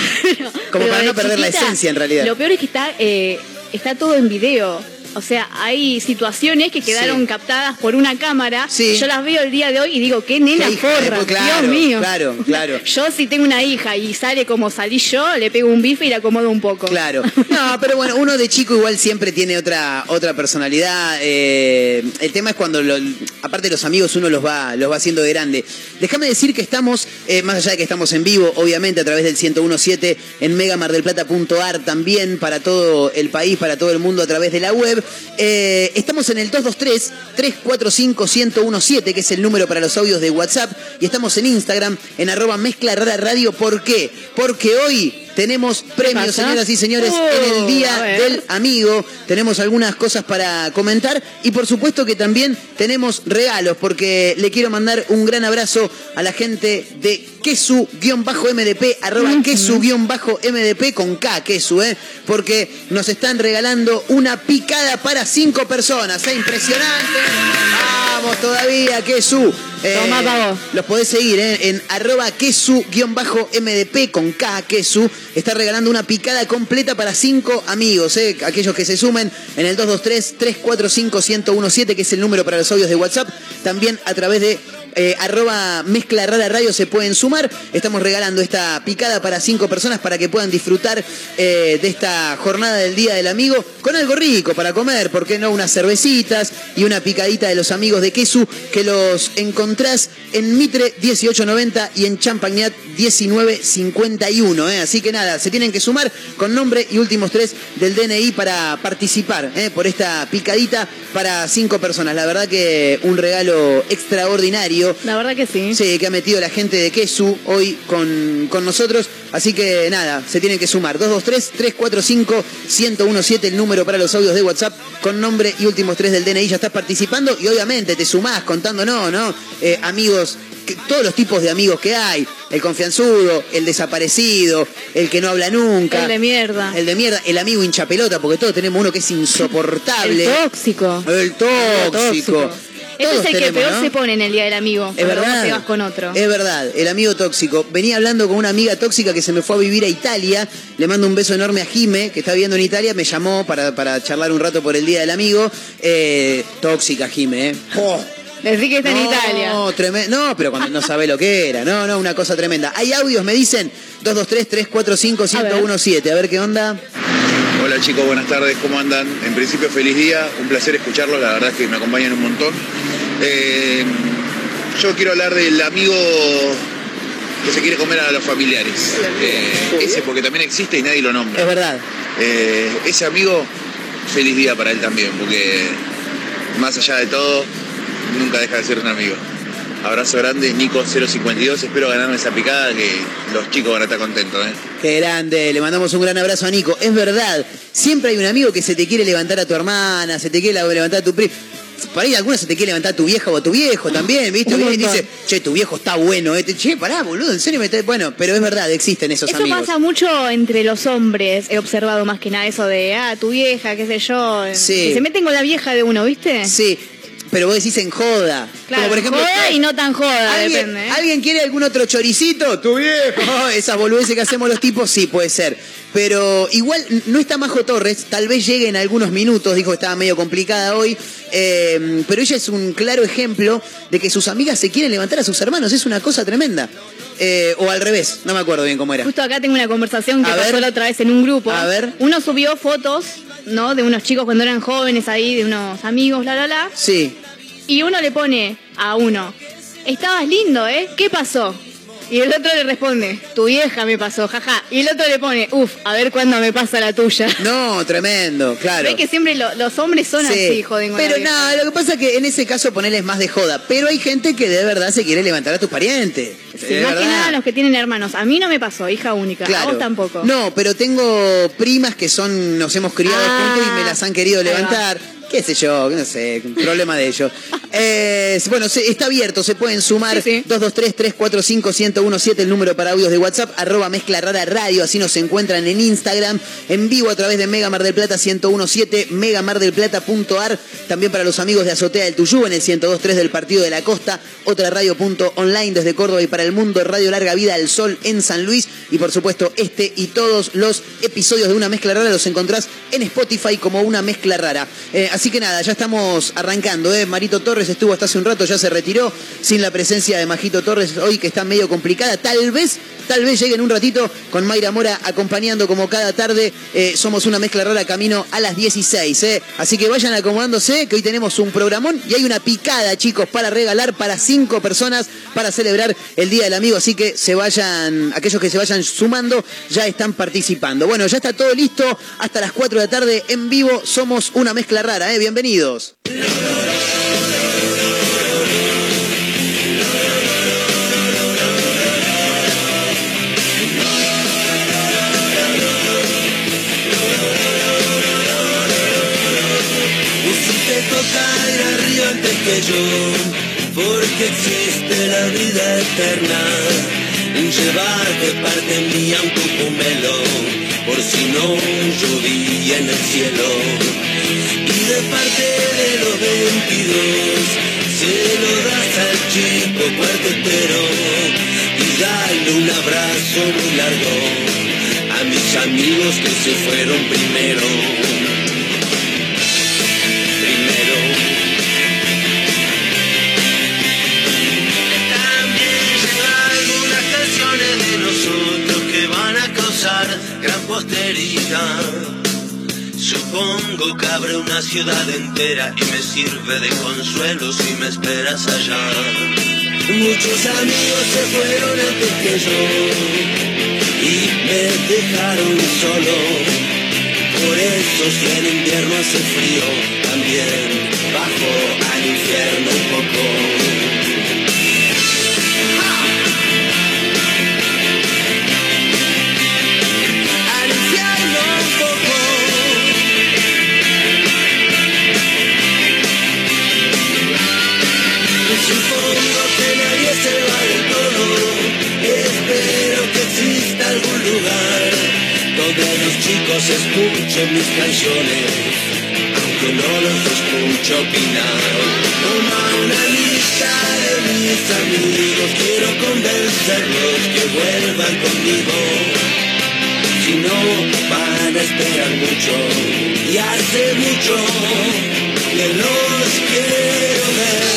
Como Pero para no perder la esencia, en realidad. Lo peor es que está, eh, está todo en video. O sea, hay situaciones que quedaron Sí. captadas por una cámara. Sí. Yo las veo el día de hoy y digo, qué nena Qué de claro, Dios mío. claro, claro. Yo si tengo una hija y sale como salí yo, le pego un bife y la acomodo un poco. Claro. No, pero bueno, uno de chico igual siempre tiene otra, otra personalidad. eh, el tema es cuando, lo- aparte de los amigos, uno los va, los va haciendo de grande. Déjame decir que estamos, eh, más allá de que estamos en vivo, obviamente a través del 1017 en megamardelplata.ar también para todo el país, para todo el mundo a través de la web. Eh, estamos en el 223-345-1017, que es el número para los audios de WhatsApp. Y estamos en Instagram, en arroba mezcla rara radio. ¿Por qué? Porque hoy tenemos premios, señoras y señores, Oh, en el a Día del Amigo. Tenemos algunas cosas para comentar y por supuesto que también tenemos regalos porque le quiero mandar un gran abrazo a la gente de Kesu-MDP, arroba Kesu-MDP con K, Kesu, ¿eh? Porque nos están regalando una picada para cinco personas, ¿eh? Impresionante. Vamos todavía, Kesu. Eh, Toma, pavo. los podés seguir ¿eh? en arroba Kesu-MDP con K, Kesu. Está regalando una picada completa para cinco amigos, ¿eh? aquellos que se sumen en el 223-345-1017, que es el número para los audios de WhatsApp. También a través de eh, arroba mezcla rara radio se pueden sumar. Estamos regalando esta picada para cinco personas para que puedan disfrutar eh, de esta jornada del Día del Amigo con algo rico para comer, ¿por qué no? Unas cervecitas y una picadita de los amigos de Quesu que los encontrás en Mitre 1890 y en Champagnat 1951. ¿eh? Así que nada, se tienen que sumar con nombre y últimos tres del DNI para participar ¿eh? por esta picadita para cinco personas. La verdad que un regalo extraordinario. La verdad que sí. Sí, que ha metido la gente de Quesu hoy con, con nosotros. Así que nada, se tienen que sumar. 223-345-1017 el número para los audios de WhatsApp con nombre y últimos tres del DNI. Ya estás participando y obviamente te sumás contándonos, ¿no? Eh, amigos, que- todos los tipos de amigos que hay. El confianzudo, el desaparecido, el que no habla nunca. El de mierda. El de mierda, el amigo hinchapelota, porque todos tenemos uno que es insoportable. El tóxico. El tóxico. Este Todos es el que peor ¿no? se pone en el día del amigo. Es verdad. te vas con otro. Es verdad, el amigo tóxico. Venía hablando con una amiga tóxica que se me fue a vivir a Italia. Le mando un beso enorme a Jime, que está viviendo en Italia. Me llamó para, para charlar un rato por el Día del Amigo. Eh, tóxica, Jime, ¿eh? Oh. Decí que está en Italia. No, treme- no, pero cuando no sabe lo que era. No, no, una cosa tremenda. Hay audios, me dicen 223-345-1017. A ver qué onda. Hola chicos, buenas tardes, ¿cómo andan? En principio feliz día, un placer escucharlos, la verdad es que me acompañan un montón. Eh, yo quiero hablar del amigo que se quiere comer a los familiares. Eh, ese porque también existe y nadie lo Es nombra. verdad. Eh, ese amigo, feliz día para él también, porque más allá de todo, nunca deja de ser un amigo. Abrazo grande, Nico052, espero ganarme esa picada que los chicos van a estar contentos. ¿eh? Qué grande, le mandamos un gran abrazo a Nico. Es verdad, siempre hay un amigo que se te quiere levantar a tu hermana, se te quiere levantar a tu primo. Por ahí alguna se te quiere levantar a tu vieja o a tu viejo también, ¿viste? Y dice, che, tu viejo está bueno. ¿eh? Che, pará, boludo, en serio me está... Bueno, pero es verdad, existen esos Eso amigos. pasa mucho entre los hombres. He observado más que nada eso de, ah, tu vieja, qué sé yo. Sí. Que se meten con la vieja de uno, ¿viste? Sí, pero vos decís en joda. Claro, Como por ejemplo, joda y no tan joda, ¿Alguien, depende. ¿eh? ¿Alguien quiere algún otro choricito? Tu viejo. Esas boludeces que hacemos los tipos, sí, puede ser. Pero igual no está Majo Torres, tal vez llegue en algunos minutos, dijo que estaba medio complicada hoy, eh, pero ella es un claro ejemplo de que sus amigas se quieren levantar a sus hermanos, es una cosa tremenda. Eh, o al revés, no me acuerdo bien cómo era. Justo acá tengo una conversación que A pasó ver. la otra vez en un grupo. A ver. Uno subió fotos, ¿no? De unos chicos cuando eran jóvenes ahí, de unos amigos, la, la, la. Sí. Y uno le pone a uno, estabas lindo, ¿eh? ¿Qué pasó? Y el otro le responde, tu vieja me pasó, jaja. Y el otro le pone, uff, a ver cuándo me pasa la tuya. No, tremendo, claro. Ves que siempre lo- los hombres son Sí. así, joden Pero no, lo que pasa es que en ese caso ponerles más de joda. Pero hay gente que de verdad se quiere levantar a tus parientes. Sí, más que nada los que tienen hermanos. A mí no me pasó, hija única. A vos tampoco. No, pero tengo primas que son, nos hemos criado Ah, juntos y me las han querido va. Qué sé yo, no sé, problema de ellos. Eh, bueno, se- está abierto, se pueden sumar Sí, sí. 223-345-1017, el número para audios de WhatsApp, arroba mezcla rara radio, así nos encuentran en Instagram, en vivo a través de Mega Mar del Plata 1017, megamardelplata.ar, también para los amigos de Azotea del Tuyú en el 1023 del Partido de la Costa, otra radio.online desde Córdoba y para el mundo, Radio Larga Vida al Sol en San Luis, y por supuesto este y todos los episodios de Una Mezcla Rara los encontrás en Spotify como Una Mezcla Rara. Eh, así que nada, ya estamos arrancando, ¿eh? Marito Torres estuvo hasta hace un rato, ya se retiró, sin la presencia de Majito Torres hoy que está medio complicada, tal vez, tal vez llegue en un ratito con Mayra Mora acompañando como cada tarde, Eh, somos Una Mezcla Rara camino a las 16, ¿eh? Así que vayan acomodándose, que hoy tenemos un programón y hay una picada, chicos, para regalar para cinco personas para celebrar el Día del Amigo, así que se vayan, aquellos que se vayan sumando ya están participando. Bueno, ya está todo listo, hasta las 4 de la tarde en vivo, somos Una Mezcla Rara, ¿eh? Bienvenidos. Porque existe la vida eterna. En llevarte parte mía un cucumelo, por si no llovía en el cielo. Y de parte de los 22, se lo das al chico cuartetero, y dale un abrazo muy largo a mis amigos que se fueron primero. gran posteridad. Supongo que abre una ciudad entera y me sirve de consuelo si me esperas allá. Muchos amigos se fueron antes que yo y me dejaron solo. Por eso si el invierno hace frío también chicos escuchen mis canciones, aunque no los escucho opinar. Toma una lista de mis amigos, quiero convencerlos que vuelvan conmigo. Si no, van a esperar mucho, y hace mucho que los quiero ver.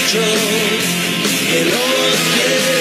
muchos que.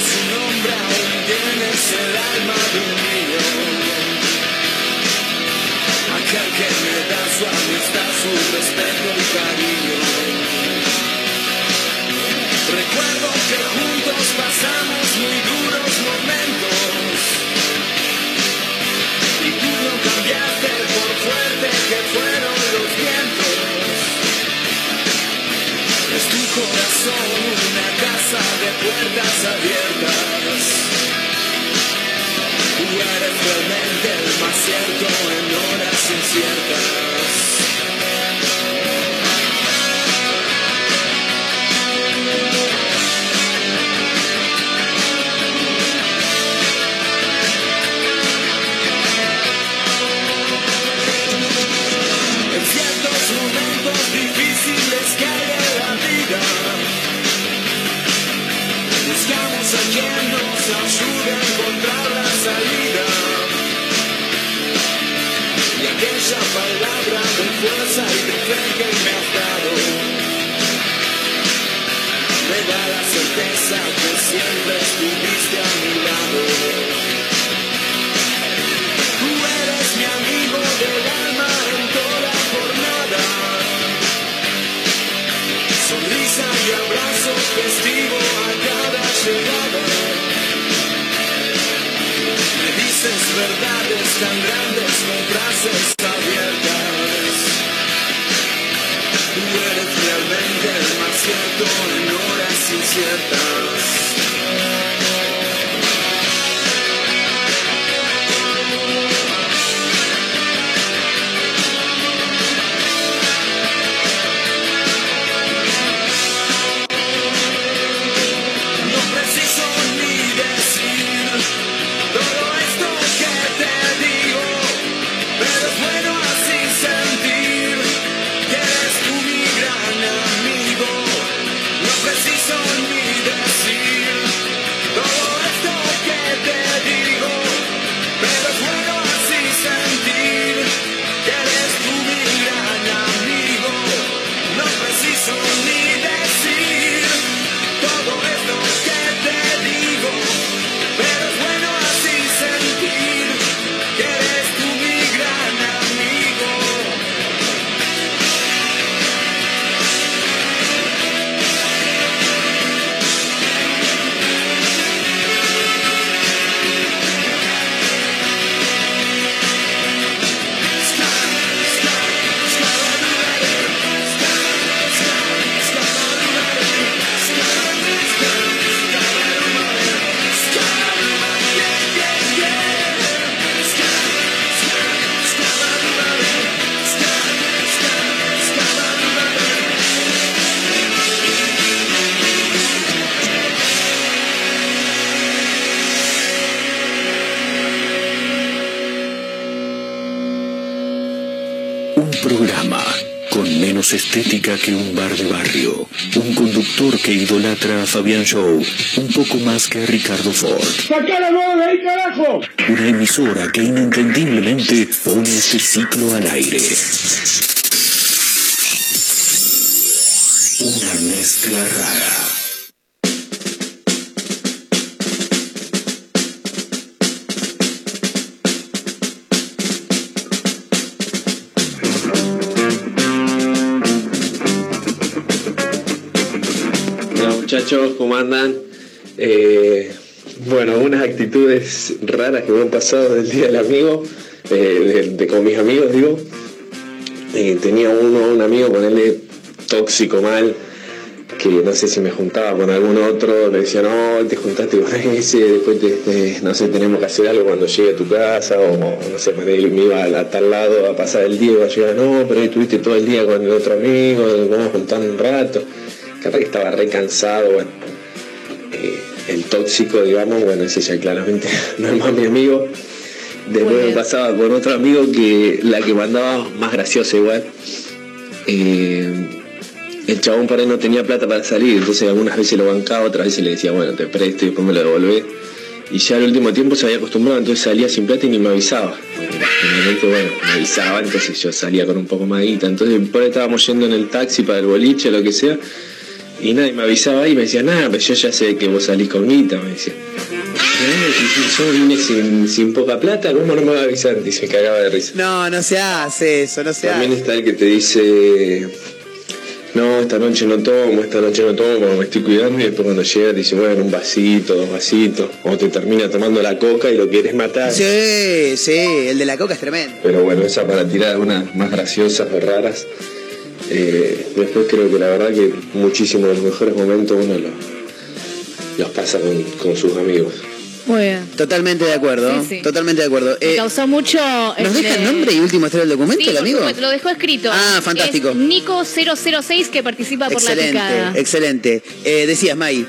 Su nombre aún tienes el alma de un mío, aquel que me da su amistad, su respeto y cariño. Recuerdo que juntos pasamos muy duros momentos y tú no cambiaste por fuerte que fue. corazón una casa de puertas abiertas. Y eres realmente el más cierto en horas inciertas. Buscamos a quien nos ayude a encontrar la salida. Y aquella palabra de fuerza y de fe que me has dado me da la certeza que siempre estuviste a mi lado. Tú eres mi amigo del alma. y abrazo festivo a cada llegada. Me dices verdades tan grandes con frases abiertas. Tú eres realmente el más cierto en horas inciertas. Menos estética que un bar de barrio. Un conductor que idolatra a Fabián Show un poco más que a Ricardo Ford. de ahí, carajo! Una emisora que inentendiblemente pone este ciclo al aire. Una mezcla rara. Muchachos, ¿cómo andan? Eh, bueno, unas actitudes raras que me han pasado del Día del Amigo, eh, de, con mis amigos, digo. Eh, tenía uno, un amigo él tóxico mal, que no sé si me juntaba con algún otro, le decía, no, te juntaste con ese, después te- te- no sé, tenemos que hacer algo cuando llegue a tu casa, o no sé, me iba a, tal lado a pasar el día, iba a llegar, no, pero hoy estuviste todo el día con el otro amigo, vamos a juntar un rato. Capaz que estaba re cansado, bueno. Eh, el tóxico, digamos, bueno, ese ya claramente no es más mi amigo. Después me bien. pasaba con otro amigo que la que mandaba más graciosa igual. Eh, el chabón para él no tenía plata para salir, entonces algunas veces lo bancaba, otras veces le decía, bueno, te presto y después me lo devolvés. Y ya al último tiempo se había acostumbrado, entonces salía sin plata y ni me avisaba. Generalmente, bueno, me avisaba, entonces yo salía con un poco más de guita. Entonces por ahí estábamos yendo en el taxi para el boliche, lo que sea, y nadie me avisaba y me decía, nada, pero yo ya sé que vos salís con guita, me decía. "Eh, si Yo vine sin, sin poca plata, ¿cómo no me va a avisar? Y se cagaba de risa. No, no se hace eso, no se También hace. está el que te dice, no, esta noche no tomo, esta noche no tomo, porque me estoy cuidando, y después cuando llega te dice, bueno, un vasito, dos vasitos, o te termina tomando la coca y lo quieres matar. Sí, sí, el de la coca es tremendo. Pero bueno, esa para tirar unas más graciosas o raras. Eh, después creo que la verdad que muchísimos de los mejores momentos uno los, los pasa con, con sus amigos. Muy bien. Totalmente de acuerdo, Sí, sí. totalmente de acuerdo. Eh, causó mucho. ¿Nos este, deja el nombre y último estrella del documento, Sí, el amigo? supuesto, lo dejó escrito. Ah, fantástico. Es Nico006 que participa por la Excelente, picada. excelente. Eh, decías, May.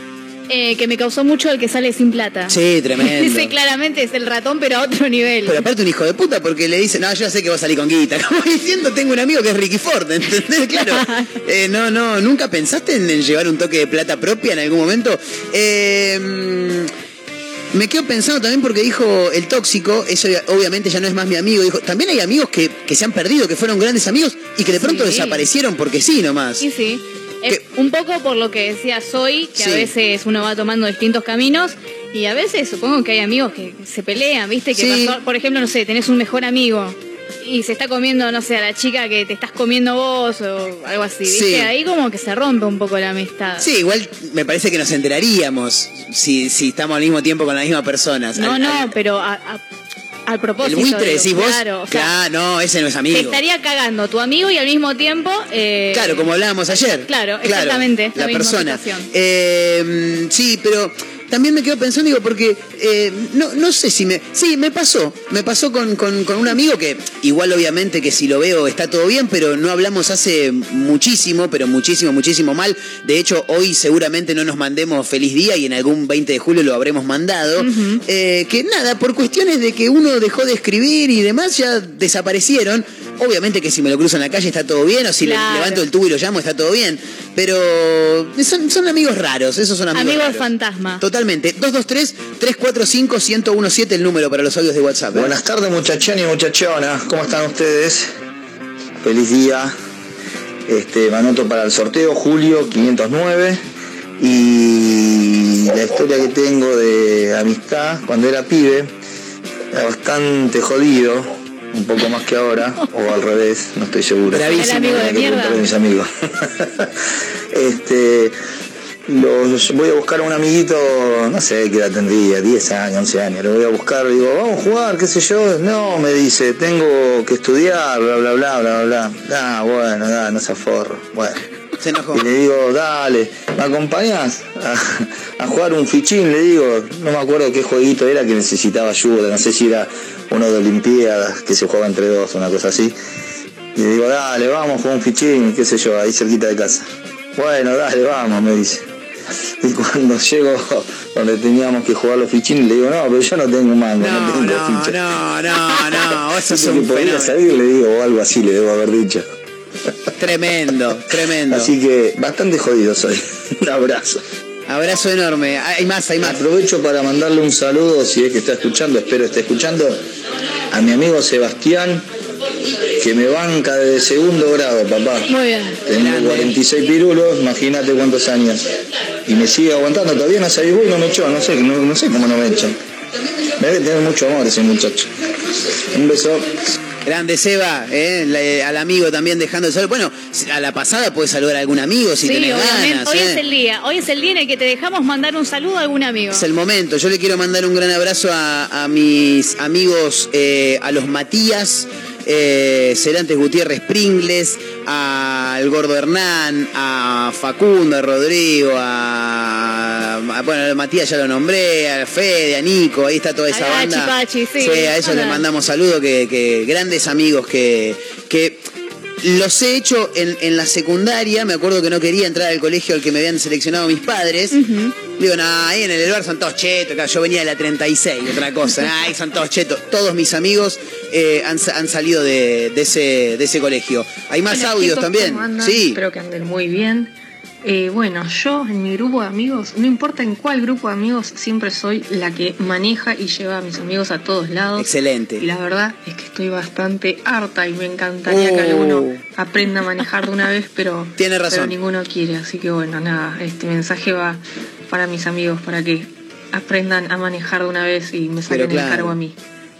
Eh, que me causó mucho el que sale sin plata. Sí, tremendo. Ese claramente es el ratón, pero a otro nivel. Pero aparte un hijo de puta porque le dice, no, yo ya sé que vos salís con guita. Como diciendo, tengo un amigo que es Ricky Ford, ¿entendés? Claro. Eh, no, no, ¿nunca pensaste en, en llevar un toque de plata propia en algún momento? Eh, me quedo pensando también porque dijo el tóxico, eso obviamente ya no es más mi amigo. Dijo, también hay amigos que, que se han perdido, que fueron grandes amigos y que de pronto Sí. desaparecieron porque sí nomás. Sí, sí. Es Que- un poco por lo que decía Soy, que Sí. a veces uno va tomando distintos caminos y a veces supongo que hay amigos que se pelean, ¿viste? Que Sí. pasó- por ejemplo, no sé, tenés un mejor amigo y se está comiendo, no sé, a la chica que te estás comiendo vos o algo así, ¿viste? Sí. Ahí como que se rompe un poco la amistad. Sí, igual me parece que nos enteraríamos si, si estamos al mismo tiempo con la misma persona. No, Al- no, al- pero a- a- al el propósito. buitre, digo, decís vos. Claro, o sea, Claro, no, ese no es amigo. te estaría cagando tu amigo y al mismo tiempo. eh, Claro, como hablábamos ayer. Claro, exactamente, la La misma persona. Eh, sí, pero también me quedo pensando, digo, porque eh, no, no sé si me. Sí, me pasó. Me pasó con, con- con un amigo que, igual, obviamente, que si lo veo está todo bien, pero no hablamos hace muchísimo, pero muchísimo, muchísimo mal. De hecho, hoy seguramente no nos mandemos feliz día y en algún 20 de julio lo habremos mandado. Eh, que nada, por cuestiones de que uno dejó de escribir y demás, ya desaparecieron. Obviamente que si me lo cruzo en la calle está todo bien, o si le- levanto el tubo y lo llamo está todo bien. Pero son, son amigos raros, esos son amigos Amigos raros. fantasma. Totalmente. 223-345-1017 el número para los audios de WhatsApp. ¿eh? Buenas tardes muchachones y muchachonas, ¿cómo están ustedes? Feliz día. Este, me anoto para el sorteo, Julio 509. Y la historia que tengo de amistad, cuando era pibe, era bastante jodido, un poco más que ahora, o al revés, no estoy seguro. Bravísimo. El amigo de mierda. mis amigos. este, los voy a buscar a un amiguito, no sé qué edad tendría, 10 años, 11 años, lo voy a buscar, le digo, vamos a jugar, qué sé yo, no, me dice, tengo que estudiar, bla, bla, bla, bla, bla, ah, bueno, da, no se aforro, bueno. Se enojó. Y le digo, dale, ¿me acompañás a, a jugar un fichín? Le digo, no me acuerdo qué jueguito era que necesitaba ayuda, no sé si era uno de Olimpiadas, que se jugaba entre dos, una cosa así. Y le digo, dale, vamos jugar un fichín, qué sé yo, ahí cerquita de casa. Bueno, dale, vamos, me dice. Y cuando llego donde teníamos que jugar los fichines, le digo, no, pero yo no tengo mango, no, No, tengo no, ficha. no, no, no, sos Dice un que podía salir, le digo, o algo así le debo haber dicho. Tremendo, tremendo. Así que bastante jodido soy. Un abrazo. Abrazo enorme. Hay más, hay más. Aprovecho para mandarle un saludo, si es que está escuchando, espero esté escuchando, a mi amigo Sebastián, que me banca de segundo grado, papá. Muy bien. Tengo 46 pirulos, imagínate cuántos años. Y me sigue aguantando, todavía no se y no me echó, no sé, no, no sé cómo no me echan. Debe tener mucho amor ese muchacho. Un beso. Grande Seba, eh, la- al amigo también dejando de saludar. Bueno, a la pasada puedes saludar a algún amigo si sí, tenés obviamente. ganas. Hoy eh. es el día. Hoy es el día en el que te dejamos mandar un saludo a algún amigo. Es el momento. Yo le quiero mandar un gran abrazo a, a mis amigos, eh, a los Matías, eh, Cerantes Gutiérrez Pringles, al Gordo Hernán, a Facundo, a Rodrigo, a, a- bueno, a Matías ya lo nombré, a Fede, a Nico, ahí está toda esa A banda. Sí. a esos les Anda. mandamos saludos, que, que grandes amigos que, que los he hecho en, en la secundaria, me acuerdo que no quería entrar al colegio al que me habían seleccionado mis padres. Digo, no, ahí en el Elbar son todos chetos, claro, yo venía de la 36, otra cosa, nah, ahí son todos chetos. Todos mis amigos eh, han, han salido de, de ese, de ese colegio. Hay más Hola, audios también. Sí, Espero que anden muy bien. Eh, bueno, yo en mi grupo de amigos, no importa en cuál grupo de amigos, siempre soy la que maneja y lleva a mis amigos a todos lados. excelente. Y la verdad es que estoy bastante harta y me encantaría que alguno aprenda a manejar de una vez, pero, Tiene razón. pero ninguno quiere. Así que bueno, nada, este mensaje va para mis amigos, para que aprendan a manejar de una vez y me saquen claro. el cargo a mí.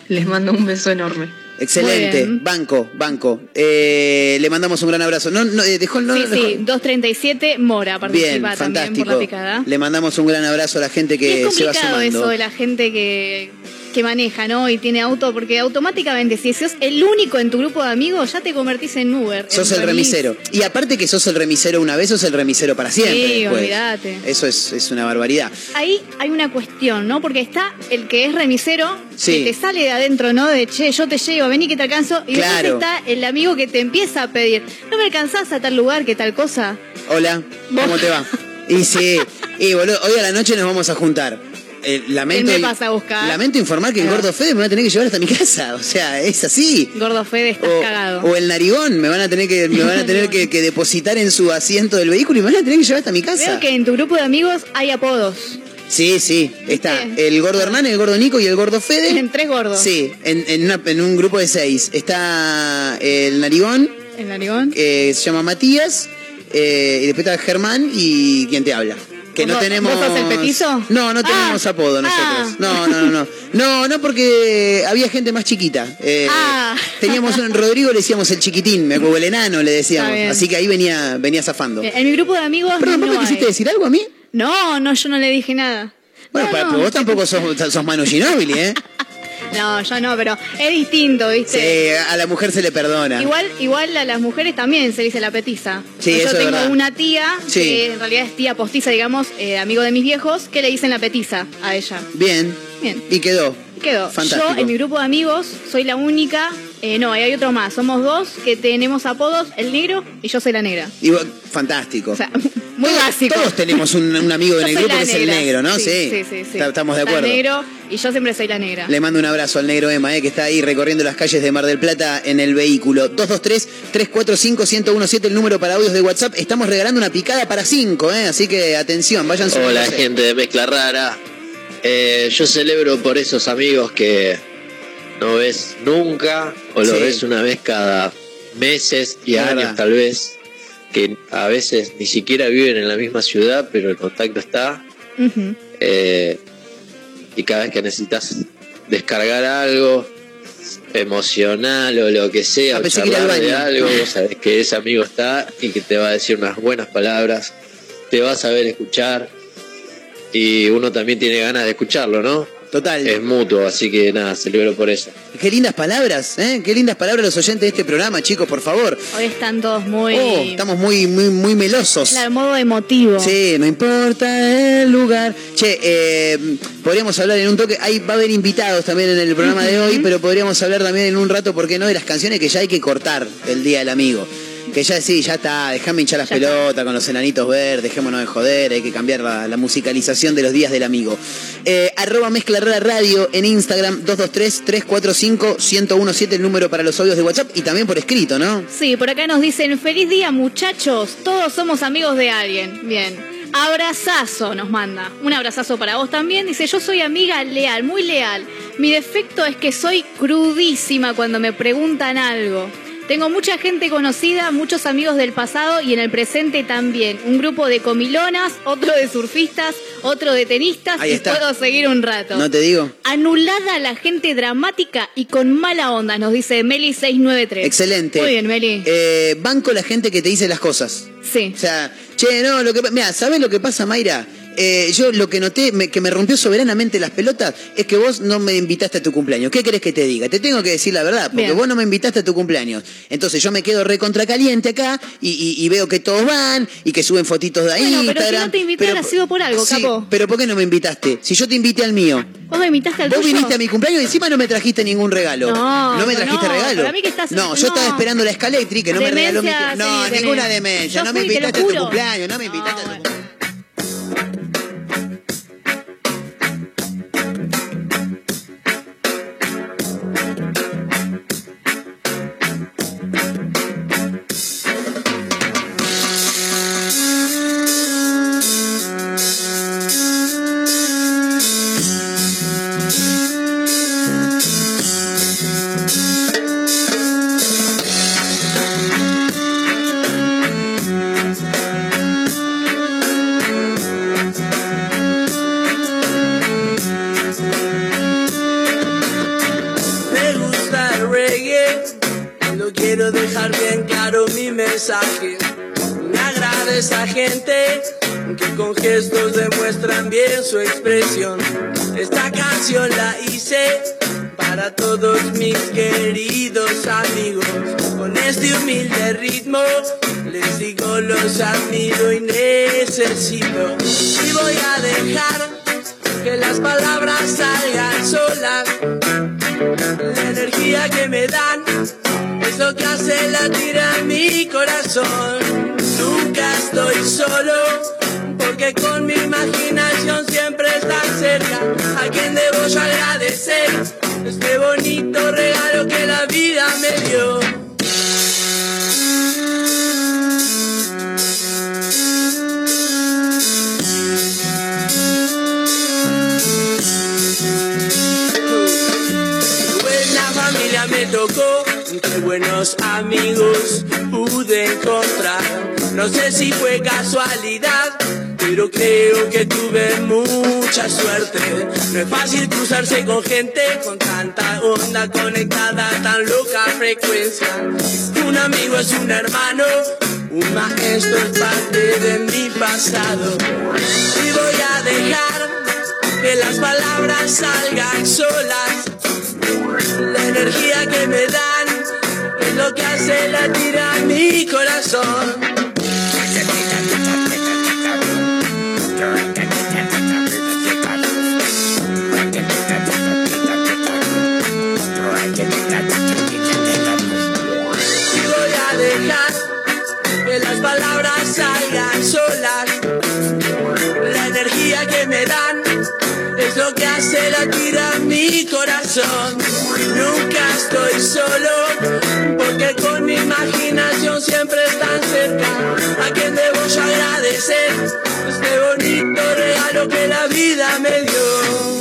Les mando un beso enorme. Excelente. Banco, banco. Eh, le mandamos un gran abrazo. No, no, eh, dejó el no, sí, dejó- sí, 237 Mora participa Bien, también fantástico. por la picada. Le mandamos un gran abrazo a la gente Y que es se va complicado sumando. eso de la gente que, que maneja, ¿no? Y tiene auto, porque automáticamente, si sos el único en tu grupo de amigos, ya te convertís en Uber. Sos el remis. remisero. Y aparte que sos el remisero una vez, sos el remisero para siempre. Sí, después. olvídate. Eso es, es una barbaridad. Ahí hay una cuestión, ¿no? Porque está el que es remisero, Sí. que te sale de adentro, ¿no? De che, yo te llevo, vení que te alcanzo. Y Claro. después está el amigo que te empieza a pedir, ¿no me alcanzás a tal lugar, que tal cosa? Hola, ¿cómo te va? Y sí, y boludo, hoy a la noche nos vamos a juntar. Eh, lamento, Él me pasa a buscar. lamento informar que el gordo Fede me va a tener que llevar hasta mi casa. O sea, es así. Gordo Fede, estás O, cagado. o el narigón, me van a tener que, me van a tener que, que depositar en su asiento del vehículo y me van a tener que llevar hasta mi casa. Veo que en tu grupo de amigos hay apodos. Sí, sí. Está el gordo Hernán, el gordo Nico y el gordo Fede. En tres gordos. Sí, en, en, una- en un grupo de seis. Está el narigón, El narigón. que se llama Matías, eh, y después está Germán y quien te habla. Que no ¿Vos- tenemos. vos sos el petizo? No, no tenemos Ah, apodo nosotros. ah. No, no, no, no. No, no, porque había gente más chiquita. Eh, Ah. Teníamos un Rodrigo, le decíamos el chiquitín, me acuerdo, el enano le decíamos. Así que ahí venía, venía zafando. En mi grupo de amigos ¿vos no me quisiste hay. decir algo a mí? No, no, yo no le dije nada. Bueno, no, pero vos tampoco sos, sos Manu Ginóbili, ¿eh? No, yo no, pero es distinto, ¿viste? Sí, a la mujer se le perdona. Igual, igual a las mujeres también se dice la petiza. Sí, Yo eso tengo una tía, Sí. que en realidad es tía postiza, digamos, eh, amigo de mis viejos, que le dicen la petiza a ella. Bien. Bien. Y quedó. Quedó. Fantástico. Yo, en mi grupo de amigos, soy la única. Eh, no, ahí hay otro más. Somos dos que tenemos apodos, el negro y yo soy la negra. Y vos- fantástico. O sea, muy todos, básico. Todos tenemos un, un amigo en el grupo que es el negro, ¿no? Sí, sí, sí. sí. Estamos de acuerdo. el negro y yo siempre soy la negra. Le mando un abrazo al negro Emma, eh, que está ahí recorriendo las calles de Mar del Plata en el vehículo. 223-345-1017, el número para audios de WhatsApp. Estamos regalando una picada para 5, ¿eh? así que atención, vayan Hola gente de Mezcla Rara. Eh, yo celebro por esos amigos que no ves nunca o lo Sí. ves una vez cada meses y años tal vez, que a veces ni siquiera viven en la misma ciudad, pero el contacto está. Eh, y cada vez que necesitas descargar algo emocional o lo que sea, Ah, o charlar de algo, vos sabés que ese amigo está y que te va a decir unas buenas palabras, te va a saber escuchar y uno también tiene ganas de escucharlo, ¿no? Total. Es mutuo, así que nada, celebro por eso. Qué lindas palabras, ¿eh? Qué lindas palabras los oyentes de este programa, chicos, por favor. Hoy están todos muy. Oh, estamos muy, muy, muy melosos. Claro, modo emotivo. Sí, no importa el lugar. Che, eh, podríamos hablar en un toque. Ahí va a haber invitados también en el programa de hoy, pero podríamos hablar también en un rato, ¿por qué no? De las canciones que ya hay que cortar el Día del Amigo. Que ya sí, ya está, déjame hinchar las Ya está. pelotas con los enanitos verdes, dejémonos de joder, hay que cambiar la, la musicalización de los días del amigo. Eh, arroba mezcla rara radio en Instagram, 223-345-1017, el número para los audios de WhatsApp y también por escrito, ¿no? Sí, por acá nos dicen, feliz día muchachos, todos somos amigos de alguien. Bien. Abrazazo nos manda. Un abrazazo para vos también. Dice, yo soy amiga leal, muy leal. Mi defecto es que soy crudísima cuando me preguntan algo. Tengo mucha gente conocida, muchos amigos del pasado y en el presente también. Un grupo de comilonas, otro de surfistas, otro de tenistas Ahí y está. puedo seguir un rato. ¿No te digo? Anulada la gente dramática y con mala onda, nos dice Meli693. Excelente. Muy bien, Meli. Eh, banco la gente que te dice las cosas. Sí. O sea, che, no, lo que mira, ¿sabes lo que pasa, Mayra? Eh, yo lo que noté, me- que me rompió soberanamente las pelotas, es que vos no me invitaste a tu cumpleaños. ¿Qué querés que te diga? Te tengo que decir la verdad, porque Bien. vos no me invitaste a tu cumpleaños. Entonces yo me quedo recontra caliente acá y, y- y veo que todos van y que suben fotitos de ahí. Bueno, pero si Instagram. no te invité, ha sido por algo, Sí, capo. Pero ¿por qué no me invitaste? Si yo te invité al mío. ¿Vos me invitaste al Vos tuyo? viniste a mi cumpleaños y encima no me trajiste ningún regalo. No, me trajiste no, regalo. para mí que estás- no, yo no. estaba esperando la Scalectri que no me regaló mi Demencia, No, sí, ninguna demencia. Yo no me fui, invitaste a tu cumpleaños, no me invitaste a tu cumpleaños. Y voy a dejar que las palabras salgan solas. La energía que me dan es lo que hace latir a mi corazón. Nunca estoy solo, porque con mi imaginación siempre está cerca. A quien debo yo agradecer este bonito regalo que la vida No sé si fue casualidad, pero creo que tuve mucha suerte. No es fácil cruzarse con gente con tanta onda conectada, tan loca frecuencia. Un amigo es un hermano, un maestro es parte de mi pasado. Y voy a dejar que las palabras salgan solas. La energía que me dan es lo que hace latir a mi corazón. Lo que hace latir a mi corazón. Nunca estoy solo, porque con mi imaginación siempre están cerca. A quien debo agradecer este bonito regalo que la vida me dio.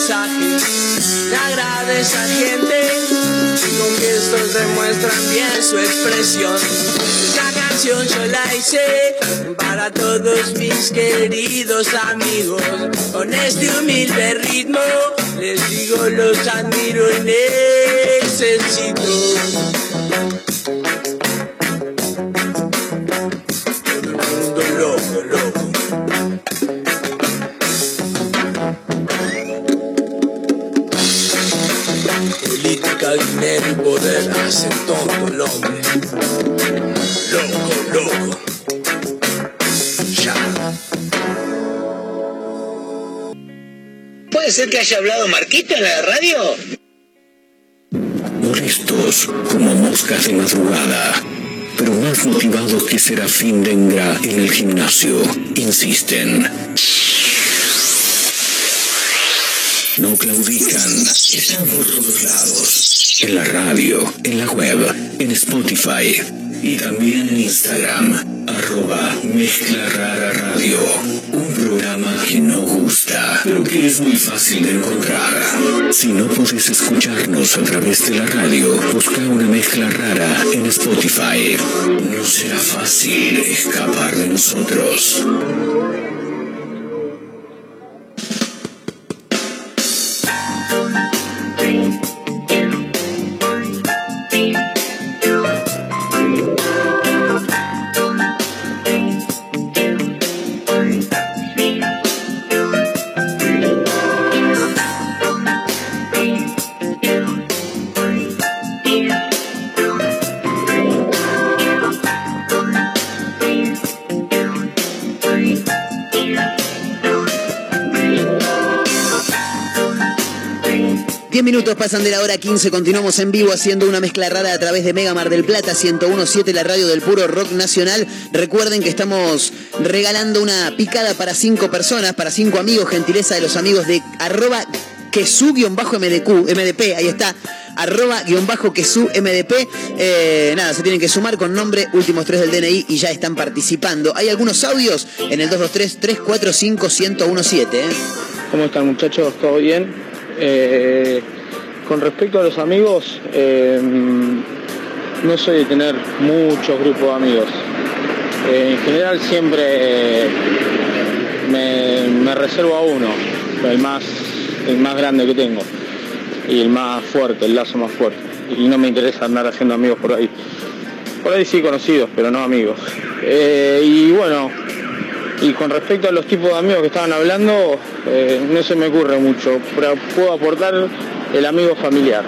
Mensaje. Me agrada esa gente con gestos demuestran bien su expresión. Esta canción yo la hice para todos mis queridos amigos. Con este humilde ritmo les digo los admiro y necesito. Que haya hablado Marquito en la radio? Molestos como moscas de madrugada, pero más motivados que Serafín Dengra en el gimnasio, insisten. No claudican, están por todos lados. En la radio, en la web, en Spotify y también en Instagram, arroba Mezcla Radio. Programa que no gusta, pero que es muy fácil de encontrar. Si no podés escucharnos a través de la radio, busca una mezcla rara en Spotify. No será fácil escapar de nosotros. Pasan de la hora 15, continuamos en vivo haciendo una mezcla rara a través de Mega Mar del Plata 1017, la radio del puro rock nacional. Recuerden que estamos regalando una picada para cinco personas, para cinco amigos, gentileza de los amigos de arroba quesu-mdq, MDP, ahí está, arroba guion bajo quesu MDP. Eh, nada, se tienen que sumar con nombre, últimos tres del DNI y ya están participando. Hay algunos audios en el 223-345-1017. ¿eh? ¿Cómo están muchachos? ¿Todo bien? Eh, con respecto a los amigos, eh, no soy de tener muchos grupos de amigos. Eh, en general siempre eh, me, reservo a uno, el más, el más grande que tengo y el más fuerte, el lazo más fuerte. Y no me interesa andar haciendo amigos por ahí. Por ahí sí conocidos, pero no amigos. Eh, y bueno, y con respecto a los tipos de amigos que estaban hablando, no se me ocurre mucho, pero puedo aportar el amigo familiar.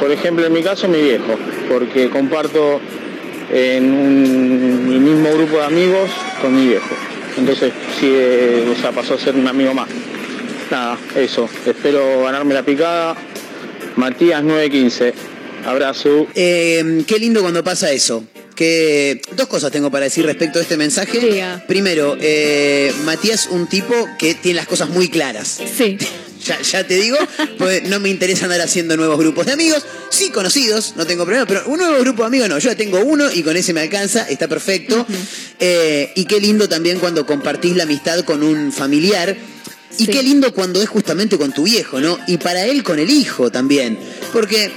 Por ejemplo, en mi caso, mi viejo, porque comparto en un el mismo grupo de amigos con mi viejo. Entonces, sí, eh, o sea, pasó a ser un amigo más. Nada, eso. Espero ganarme la picada. Matías 915. Abrazo. Eh, qué lindo cuando pasa eso. Que dos cosas tengo para decir respecto a este mensaje. Diga. Primero, eh, Matías, un tipo que tiene las cosas muy claras. Sí. Ya, ya te digo, pues no me interesa andar haciendo nuevos grupos de amigos, sí conocidos, no tengo problema, pero un nuevo grupo de amigos no, yo ya tengo uno y con ese me alcanza, está perfecto. Eh, y qué lindo también cuando compartís la amistad con un familiar. Y Sí. qué lindo cuando es justamente con tu viejo, ¿no? Y para él con el hijo también. Porque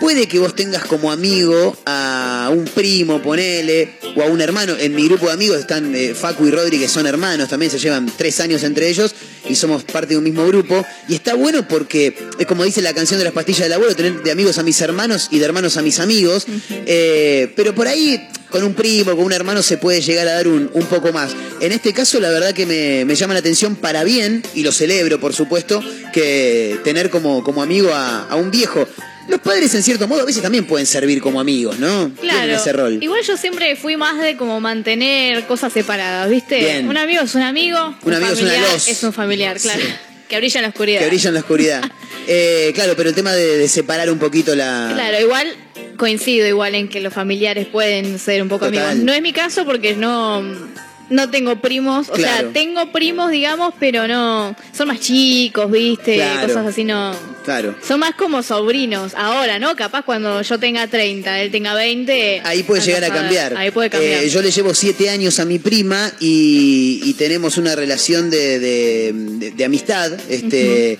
puede que vos tengas como amigo a un primo, ponele, o a un hermano. En mi grupo de amigos están eh, Facu y Rodri, que son hermanos, también se llevan tres años entre ellos y somos parte de un mismo grupo. Y está bueno porque es como dice la canción de las pastillas del abuelo, tener de amigos a mis hermanos y de hermanos a mis amigos. Eh, pero por ahí, con un primo, con un hermano, se puede llegar a dar un, un poco más. En este caso, la verdad que me, me llama la atención para bien, y lo celebro, por supuesto, que tener como, como amigo a, a un viejo. Los padres, en cierto modo, a veces también pueden servir como amigos, ¿no? Tienen Claro. ese rol. Igual yo siempre fui más de como mantener cosas separadas, ¿viste? Bien. Un amigo es un amigo. Un amigo es una familiar luz. Es un familiar, claro. Sí. Que brilla en la oscuridad. Que brilla en la oscuridad. Eh, claro, pero el tema de, de separar un poquito la. Claro, igual coincido igual en que los familiares pueden ser un poco Total. amigos. No es mi caso porque no no tengo primos, o Claro. sea, tengo primos, digamos, pero no son más chicos, ¿viste? Claro. Cosas así no Claro. son más como sobrinos. Ahora, ¿no? Capaz cuando yo tenga 30, él tenga 20. Ahí puede llegar a cambiar. Ahí puede cambiar. Eh, yo le llevo siete años a mi prima y, y tenemos una relación de, de- de- de amistad. Este,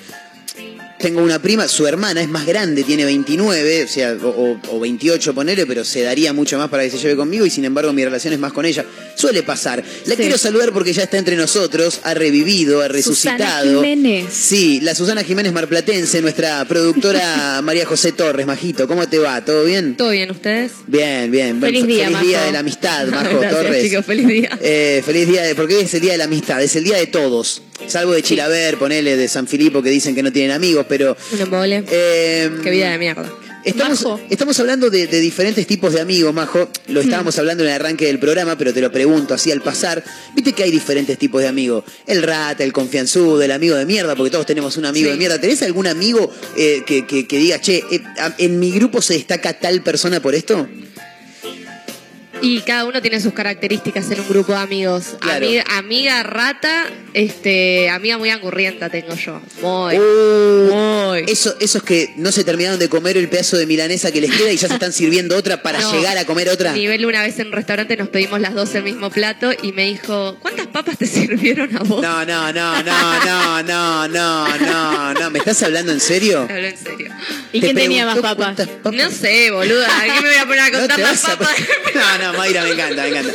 tengo una prima, su hermana es más grande, tiene 29, o sea, o, o 28 ponele, pero se daría mucho más para que se lleve conmigo y sin embargo mi relación es más con ella. Suele pasar. La Sí. quiero saludar porque ya está entre nosotros, ha revivido, ha resucitado. Susana Jiménez. Sí, la Susana Jiménez Marplatense, nuestra productora María José Torres, Majito, ¿cómo te va? ¿Todo bien? ¿Todo bien ustedes? Bien, bien. Feliz Bueno, día, Feliz día de la amistad, Majo Gracias, Torres. chicos, feliz día. Eh, feliz día, de, porque hoy es el día de la amistad, es el día de todos. Salvo de Chilaver, ponele, de San Filipo, que dicen que no tienen amigos, pero... Un embole. Eh, Qué vida de mierda. Estamos, estamos hablando de, de diferentes tipos de amigos, Majo. Lo estábamos hablando en el arranque del programa, pero te lo pregunto así al pasar. Viste que hay diferentes tipos de amigos. El rata, el confianzudo, el amigo de mierda, porque todos tenemos un amigo Sí. de mierda. ¿Tenés algún amigo eh, que, que- que diga, che, eh, en mi grupo se destaca tal persona por esto? Y cada uno tiene sus características en un grupo de amigos. Claro. Amiga, amiga rata, este, amiga muy angurrienta tengo yo. Muy. Uh, Eso, esos que no se terminaron de comer el pedazo de milanesa que les queda y ya se están sirviendo otra para No. llegar a comer otra. Nivel una vez en un restaurante nos pedimos las dos el mismo plato y me dijo, ¿cuántas papas te sirvieron a vos? No, no, no, no, no, no, no, no, no. ¿Me estás hablando en serio? Te hablo en serio. ¿Y Te quién tenía más papas? No sé, boluda. ¿Qué me voy a poner a No contar te las a- papas? No, Mayra, me encanta, me encanta.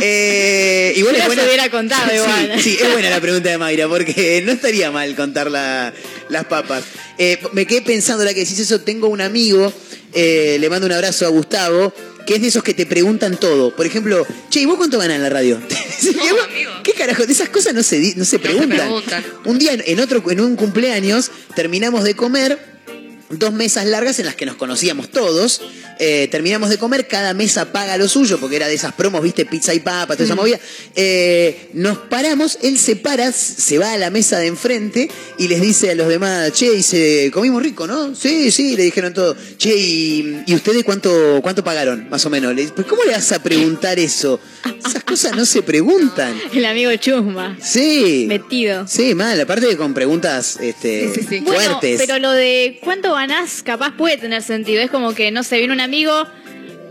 Eh, igual es se buena. hubiera contado Sí, igual. Sí, es buena la pregunta de Mayra, porque no estaría mal contar la- las papas. Eh, me quedé pensando, ahora que decís eso, tengo un amigo, eh, le mando un abrazo a Gustavo, que es de esos que te preguntan todo. Por ejemplo, che, ¿y vos cuánto ganás en la radio? ¿Qué carajo? De esas cosas no se, no se preguntan. preguntan. Un día, en otro, en un cumpleaños, terminamos de comer dos mesas largas en las que nos conocíamos todos. Eh, terminamos de comer, cada mesa paga lo suyo, porque era de esas promos, viste, pizza y papa, toda esa Mm. movida. Eh, nos paramos, él se para, se va a la mesa de enfrente y les dice a los demás, che, dice, comimos rico, ¿no? Sí, sí, le dijeron todo. Che, ¿y, y ustedes cuánto, cuánto pagaron, más o menos? Le pues, ¿cómo le vas a preguntar eso? Esas cosas no se preguntan. El amigo chusma. Sí. Metido. Sí, mal, aparte de con preguntas este, fuertes. pero lo de cuánto ganás capaz puede tener sentido. Es como que, no sé, viene un amigo,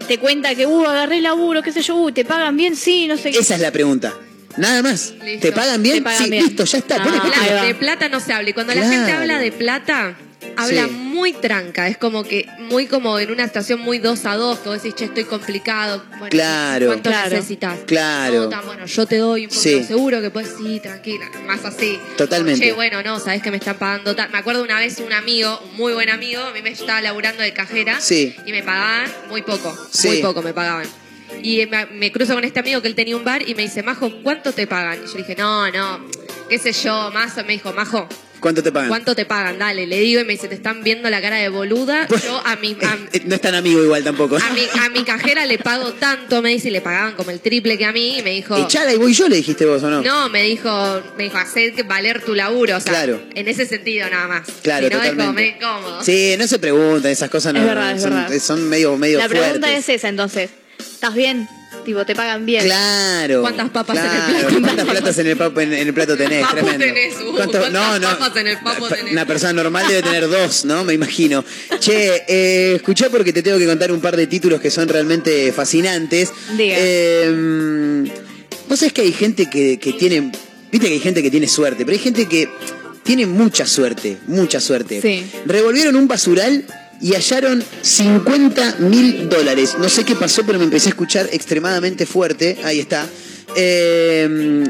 te cuenta que, uh, agarré el laburo, qué sé yo, uh, ¿te pagan bien? Sí, no sé qué. Esa es la pregunta. Nada más. Listo. ¿Te pagan bien? Te pagan sí, bien. listo, ya está. Ah, va. de plata no se habla. Y cuando la gente habla de plata, habla Sí. muy tranca. Es como que, muy como en una estación muy dos a dos, que vos decís, che, estoy complicado. Bueno, Claro. ¿Cuánto Claro. necesitas? Claro. No, tan bueno, yo te doy un Sí. de seguro que puedes, sí, tranquila. Más así. Totalmente. Che, bueno, no, sabés que me están pagando tal. Me acuerdo una vez un amigo, un muy buen amigo, a mí me estaba laburando de cajera. Sí. Y me pagaban muy poco. Sí. Muy poco me pagaban. Y me, me cruzo con este amigo que él tenía un bar y me dice, Majo, ¿cuánto te pagan? Y yo dije, no, no, qué sé yo, más. Me dijo, Majo, ¿Cuánto te pagan? ¿cuánto te pagan? Dale, le digo y me dice, te están viendo la cara de boluda. Yo a mi, a, Eh, no es tan amigo igual tampoco. a mi, a mi cajera le pago tanto, me dice, y le pagaban como el triple que a mí. Y me dijo, Echala y voy yo, le dijiste vos, ¿o no? no, me dijo, me dijo, hacer valer tu laburo. O sea, Claro. en ese sentido nada más. Claro, si no, es como totalmente. medio incómodo. Sí, no se preguntan, esas cosas no, Es verdad, es son, verdad. son medio, medio La pregunta fuertes. es esa entonces. ¿Estás bien? Tipo, te pagan bien. Claro. ¿Cuántas papas en el plato? ¿Cuántas platas en el, papo- en, en el plato tenés? Papo Tremendo. tenés, uh, ¿Cuánto- ¿cuántas no, no. papas en el papo tenés? Una persona normal debe tener dos, ¿no? Me imagino. Che, eh, escuchá porque te tengo que contar un par de títulos que son realmente fascinantes. Diga. Eh, Vos sabés que hay gente que, que tiene. Viste que hay gente que tiene suerte, pero hay gente que tiene mucha suerte, mucha suerte. Sí. Revolvieron un basural y hallaron 50 mil dólares. No sé qué pasó, pero me empecé a escuchar extremadamente fuerte. Ahí está. Eh,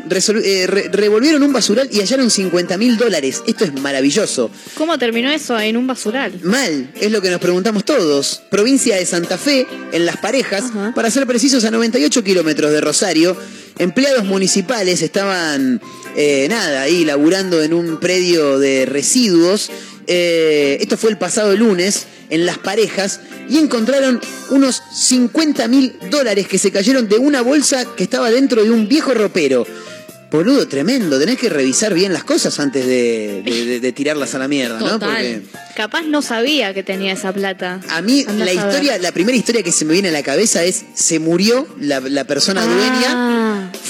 resol- eh, re- revolvieron un basural y hallaron 50 mil dólares. Esto es maravilloso. ¿Cómo terminó eso en un basural? Mal, es lo que nos preguntamos todos. Provincia de Santa Fe, en Las Parejas, para ser precisos, a 98 kilómetros de Rosario. Empleados municipales estaban, eh, nada, ahí laburando en un predio de residuos. Eh, esto fue el pasado lunes, en Las Parejas, y encontraron unos 50 mil dólares que se cayeron de una bolsa que estaba dentro de un viejo ropero. Boludo, tremendo. Tenés que revisar bien las cosas antes de, de- de- de tirarlas a la mierda, ¿no? Porque Capaz no sabía que tenía esa plata. a mí la a historia, la primera historia que se me viene a la cabeza es se murió la, la persona Ah. dueña.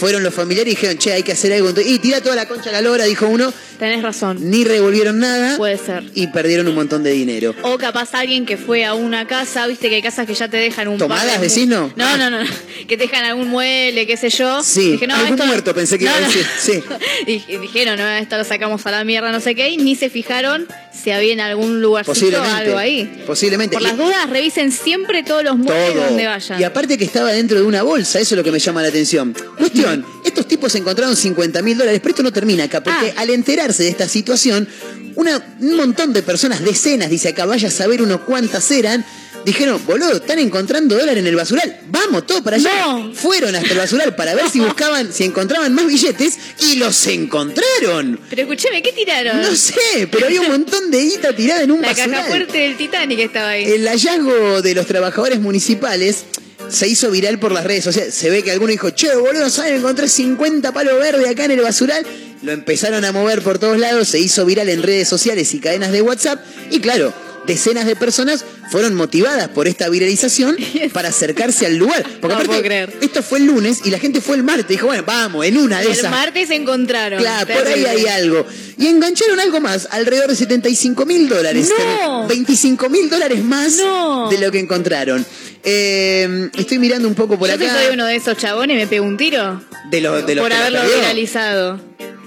Fueron los familiares y dijeron, che, hay que hacer algo. Entonces, y tira toda la concha a la lora, dijo uno. Tenés razón. ni revolvieron nada Puede ser. y perdieron un montón de dinero. O capaz alguien que fue a una casa, viste que hay casas que ya te dejan un ¿Tomadas, de- decís, no? No, no, no, no. Que te dejan algún mueble, qué sé yo. Sí, Dije, no, algún esto- muerto pensé que iba a No, no. decir. Sí. Y dijeron, no, esto lo sacamos a la mierda, no sé qué, y ni se fijaron si había en algún lugarcito Posiblemente. algo ahí. Posiblemente. Por las dudas, revisen siempre todos los muebles Todo. donde vayan. Y aparte que estaba dentro de una bolsa, eso es lo que me llama la atención. Cuestión, estos tipos encontraron 50 mil dólares, pero esto no termina acá, porque Ah. al enterarse de esta situación, una, un montón de personas, decenas, dice acá, vaya a saber unos cuántas eran, dijeron, boludo, están encontrando dólares en el basural, vamos, todo para allá. No. Fueron hasta el basural para ver si buscaban, si encontraban más billetes, y los encontraron. Pero escúcheme, ¿qué tiraron? No sé, pero había un montón de guita tirada en un La basural. caja fuerte del Titanic estaba ahí. El hallazgo de los trabajadores municipales se hizo viral por las redes sociales. Se ve que alguno dijo, che, boludo, ¿saben? Encontré 50 palos verdes acá en el basural. Lo empezaron a mover por todos lados, se hizo viral en redes sociales y cadenas de WhatsApp. Y claro, decenas de personas fueron motivadas por esta viralización para acercarse al lugar. Porque No aparte, puedo creer. esto fue el lunes y la gente fue el martes. Dijo, bueno, vamos, en una de El esas. martes se encontraron. Claro, por ahí hay algo. Y engancharon algo más, alrededor de 75 mil dólares. ¡No! 25 mil dólares más No. de lo que encontraron. Eh, estoy mirando un poco por Yo acá. soy uno de esos chabones y me pego un tiro. de los de los por haberlo perdió. viralizado.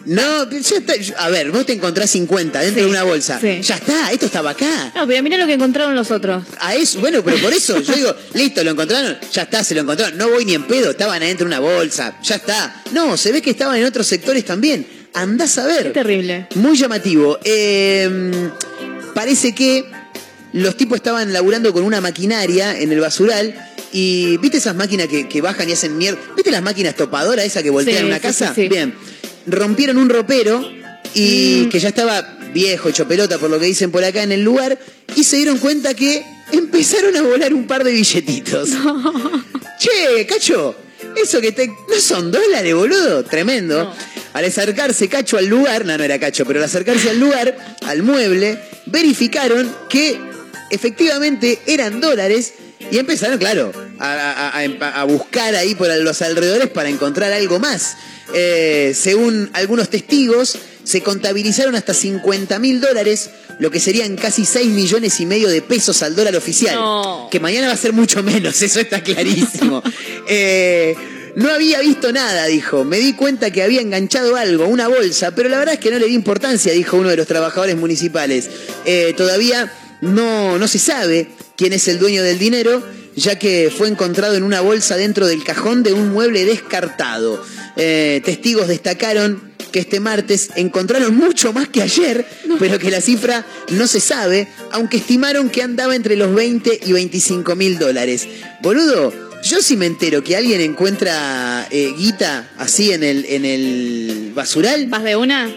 No, ya está. A ver, vos te encontrás 50 dentro Sí, de una bolsa. sí. Ya está, esto estaba acá. No, pero mira lo que encontraron los otros. A eso, bueno, pero por eso yo digo, listo, lo encontraron, ya está, se lo encontraron. No voy ni en pedo, estaban adentro de una bolsa, ya está. No, se ve que estaban en otros sectores también. Andás a ver. Qué terrible. Muy llamativo. Eh, parece que los tipos estaban laburando con una maquinaria en el basural. Y ¿viste esas máquinas que, que bajan y hacen mierda? ¿Viste las máquinas topadoras esas que voltean Sí, una sí, casa? sí. Bien. Rompieron un ropero y Mm. que ya estaba viejo, hecho pelota por lo que dicen por acá en el lugar. Y se dieron cuenta que empezaron a volar un par de billetitos. Che, Cacho, eso que te. No son dólares, boludo. Tremendo. No. Al acercarse Cacho al lugar, no, no era Cacho, pero al acercarse al lugar, al mueble, verificaron que efectivamente eran dólares y empezaron, claro, a, a- a- a buscar ahí por los alrededores para encontrar algo más. Eh, según algunos testigos, se contabilizaron hasta 50 mil dólares, lo que serían casi 6 millones y medio de pesos al dólar oficial. No. Que mañana va a ser mucho menos, eso está clarísimo. Eh, no había visto nada, dijo. Me di cuenta que había enganchado algo, una bolsa, pero la verdad es que no le di importancia, dijo uno de los trabajadores municipales. Eh, todavía no, no se sabe quién es el dueño del dinero, ya que fue encontrado en una bolsa dentro del cajón de un mueble descartado. Eh, testigos destacaron que este martes encontraron mucho más que ayer, pero que la cifra no se sabe, aunque estimaron que andaba entre los 20 y 25 mil dólares. Boludo, yo si me entero que alguien encuentra eh, guita así en el, en el basural, ¿Vas de una?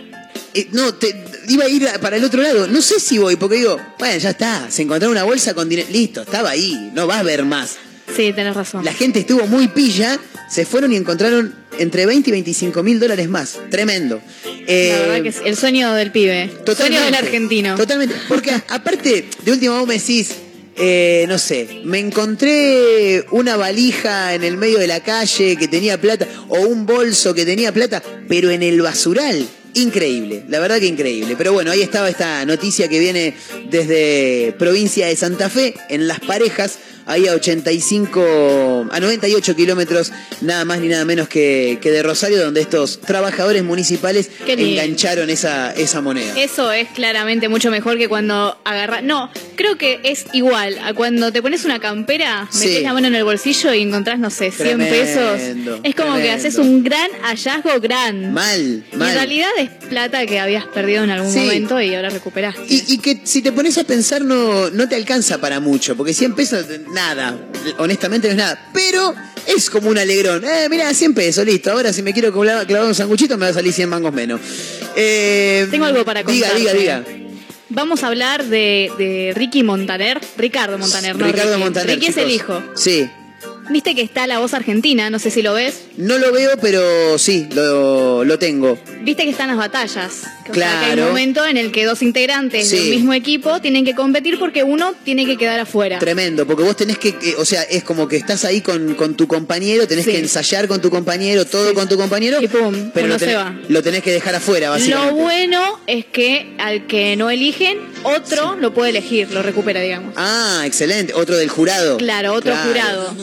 eh, no, te, iba a ir para el otro lado. No sé si voy, porque digo, bueno, ya está, se encontró una bolsa con dinero. Listo, estaba ahí, no vas a ver más. Sí, tenés razón. La gente estuvo muy pilla, se fueron y encontraron entre 20 y 25 mil dólares más. Tremendo. Eh, La verdad que es el sueño del pibe. Sueño del argentino. Totalmente. Porque aparte, de último vos me decís, eh, no sé, me encontré una valija en el medio de la calle que tenía plata, o un bolso que tenía plata, pero en el basural. Increíble, la verdad que increíble. Pero bueno, ahí estaba esta noticia que viene desde provincia de Santa Fe, en Las Parejas, ahí a 85, a 98 kilómetros, nada más ni nada menos que, que de Rosario, donde estos trabajadores municipales engancharon esa, esa moneda. Eso es claramente mucho mejor que cuando agarras. No, creo que es igual a cuando te pones una campera, Sí. metes la mano en el bolsillo y encontrás, no sé, 100 Tremendo, pesos. Es como que haces un gran hallazgo, gran. Mal, Y mal. en realidad es plata que habías perdido en algún Sí. momento y ahora recuperaste. Y, y que si te pones a pensar no, no te alcanza para mucho, porque 100 pesos, nada, honestamente no es nada. Pero es como un alegrón. Eh, mira, 100 pesos, listo. Ahora si me quiero clavar, clavar un sanguchito me va a salir 100 mangos menos. Eh, Tengo algo para Diga, contarte. diga, diga. Vamos a hablar de, de Ricky Montaner. Ricardo Montaner, no Ricardo Ricky. Montaner. Ricky es el hijo. Sí. Viste que está la voz argentina, no sé si lo ves. No lo veo, pero sí, lo, lo tengo. Viste que están las batallas. O sea, que hay un Claro. momento en el que dos integrantes Sí. del mismo equipo tienen que competir porque uno tiene que quedar afuera. Tremendo, porque vos tenés que, que- o sea, es como que estás ahí con, con tu compañero, tenés Sí. que ensayar con tu compañero, todo con tu compañero, pero uno lo, se va. lo tenés que dejar afuera, Lo básicamente. bueno es que al que no eligen, otro lo puede elegir, lo recupera, digamos. Ah, excelente. Otro del jurado. Claro, otro Claro. jurado.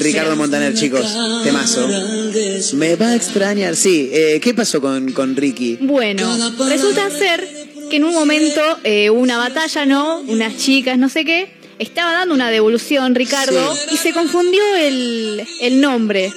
Ricardo Montaner, chicos. Temazo. Me va a extrañar. Sí, eh, ¿qué pasó con, con Ricky? Bueno, resulta ser que en un momento eh, hubo una batalla, ¿no? Unas chicas, no sé qué. Estaba dando una devolución, Ricardo, y se confundió el, el nombre.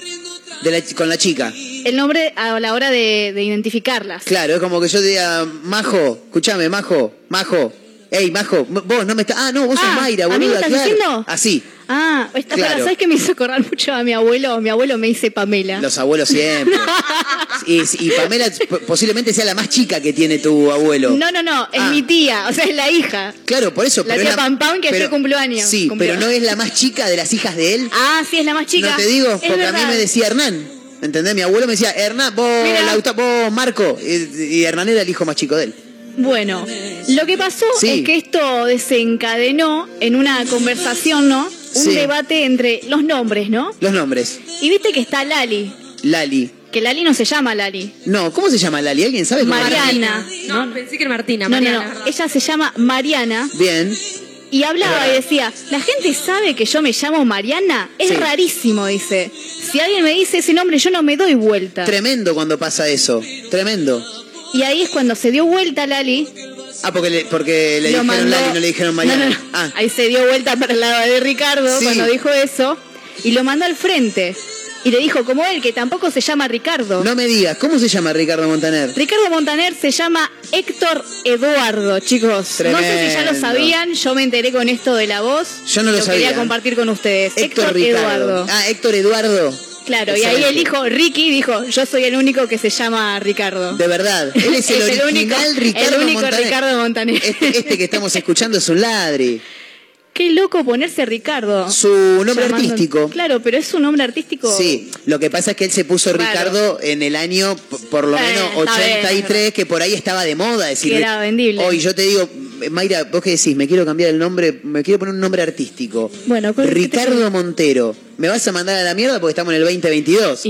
De la- con la chica. El nombre a la hora de, de identificarlas. Claro, es como que yo diga, Majo, escúchame, Majo, Majo. Ey, Majo, vos no me estás. Ah, no, vos sos Ah, Mayra, ¿a mí me boluda, estás claro. diciendo? Así. Ah, esta, Claro. para, ¿sabes qué me hizo acordar mucho a mi abuelo? Mi abuelo me dice Pamela. Los abuelos siempre. y, y Pamela posiblemente sea la más chica que tiene tu abuelo. No, no, no, es Ah. mi tía, o sea, es la hija. Claro, por eso. La pero tía es Pam Pam que pero- cumplió años. Sí, Cumplió. pero no es la más chica de las hijas de él. Ah, sí, es la más chica. No te digo, Es porque a mí me decía Hernán. ¿Entendés? Mi abuelo me decía, Hernán, vos. Lauta- vos Marco. Y, y Hernán era el hijo más chico de él. Bueno, lo que pasó Sí. es que esto desencadenó en una conversación, ¿no? Un Sí. debate entre los nombres, ¿no? Los nombres. Y viste que está Lali, Lali. que Lali no se llama Lali. No, ¿cómo se llama Lali? ¿Alguien sabe cómo se llama? Mariana. No, pensé que era Martina. No, no, Mariana. no. Ella se llama Mariana Bien. y hablaba y decía, la gente sabe que yo me llamo Mariana. Es Sí. rarísimo, dice. Si alguien me dice ese nombre, yo no me doy vuelta. Tremendo cuando pasa eso. Tremendo. Y ahí es cuando se dio vuelta Lali. Ah, porque le, porque le lo dijeron mandó- Lali, no le dijeron Mariana. No, no, no. Ah, Ahí se dio vuelta para el lado de Ricardo Sí. cuando dijo eso y lo mandó al frente. Y le dijo, como él, que tampoco se llama Ricardo. no me digas, ¿cómo se llama Ricardo Montaner? Ricardo Montaner se llama Héctor Eduardo, chicos. No sé si ya lo sabían, yo me enteré con esto de la voz. Yo no lo quería sabía. compartir con ustedes. Héctor. Eduardo. Ah, Héctor Eduardo. Claro, y ahí el hijo Ricky dijo, yo soy el único que se llama Ricardo. De verdad. Él es el Es el original único- Ricardo el único Montaner. Ricardo Montaner. Este, este que estamos escuchando es un ladri. Qué loco ponerse Ricardo. Su nombre Llamando- artístico. Claro, pero es un nombre artístico. Sí, lo que pasa es que él se puso Raro. Ricardo en el año, por lo Eh, menos está bien, 83, que por ahí estaba de moda. Decir, Que era vendible. Hoy yo te digo, Mayra, vos qué decís, me quiero cambiar el nombre, me quiero poner un nombre artístico. Bueno, ¿cuál- qué te Ricardo Montero. ¿Me vas a mandar a la mierda porque estamos en el 2022?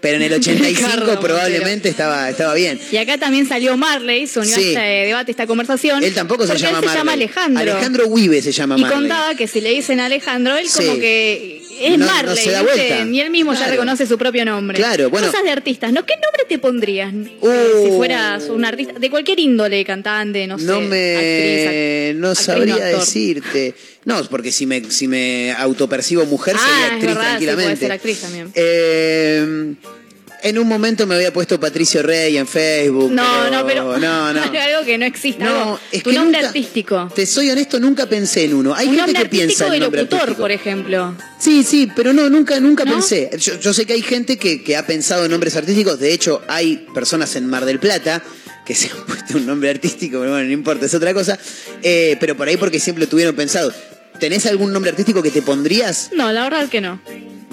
Pero en el 85 Ricardo probablemente estaba, estaba bien. Y acá también salió Marley, unió Sí. este debate, esta conversación. Él tampoco se llama él se llama Marley. Alejandro. Alejandro Wibe se llama y Marley. contaba que si le dicen Alejandro, él Sí. como que es No- no Marley, se da vuelta. Ni él mismo ya reconoce su propio nombre. Claro, bueno. Cosas de artistas, ¿no? ¿Qué nombre te pondrías Uh. eh, si fueras un artista de cualquier índole, cantante, no sé, No me. actriz, act- no actriz, sabría no, actor? decirte. No, porque si me, si me autopercibo mujer sería Ah, es actriz verdad, sí, tranquilamente. puede ser actriz también. Eh, en un momento me había puesto Patricio Rey en Facebook. No, no, pero No, no. algo que no existe. No, algo- es tu que nombre nunca- artístico. Te soy honesto, nunca pensé en uno. Hay un gente que piensa en nombre locutor, artístico. por ejemplo. Sí, sí, pero no, nunca, nunca ¿No? pensé. Yo, yo sé que hay gente que, que ha pensado en nombres artísticos. De hecho, hay personas en Mar del Plata que se han puesto un nombre artístico, pero bueno, no importa, es otra cosa. Eh, pero por ahí porque siempre lo tuvieron pensado. ¿Tenés algún nombre artístico que te pondrías? No, la verdad que no.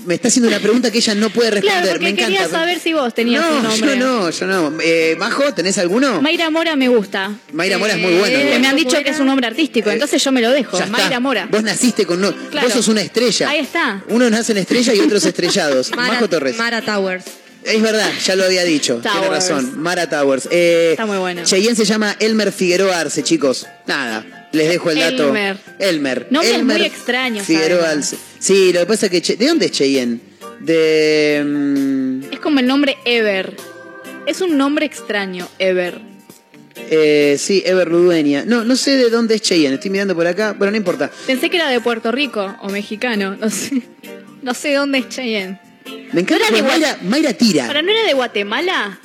Me está haciendo una pregunta que ella no puede responder. Claro, porque Me encanta. quería saber si vos tenías no, un nombre. yo no, yo no. Eh, Majo, ¿tenés alguno? Mayra Mora me gusta. Mayra Mora es muy bueno. Eh, igual. me han dicho que es un nombre artístico, entonces yo me lo dejo. Ya está. Mayra Mora. Vos naciste con... No, Claro. Vos sos una estrella. Ahí está. Unos nacen estrella y otros estrellados. Mara, Majo Torres. Mara Towers. Es verdad, ya lo había dicho. Tiene razón. Mara Towers. Eh, Está muy bueno. Cheyenne se llama Elmer Figueroa Arce, chicos. Nada, les dejo el dato. Elmer. Elmer. Nombres Elmer muy extraños, Figueroa. Arce. Sí, lo que pasa es que... Che- ¿De dónde es Cheyenne? De... mm, Es como el nombre Ever. Es un nombre extraño, Ever. eh, sí, Ever Ludueña. No, no sé de dónde es Cheyenne. Estoy mirando por acá. Bueno, no importa. Pensé que era de Puerto Rico o mexicano. No sé. No sé dónde es Cheyenne. Me encanta ¿No era porque de Mayra, Mayra tira. ¿Para no era de Guatemala?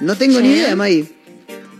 No tengo ni idea, May.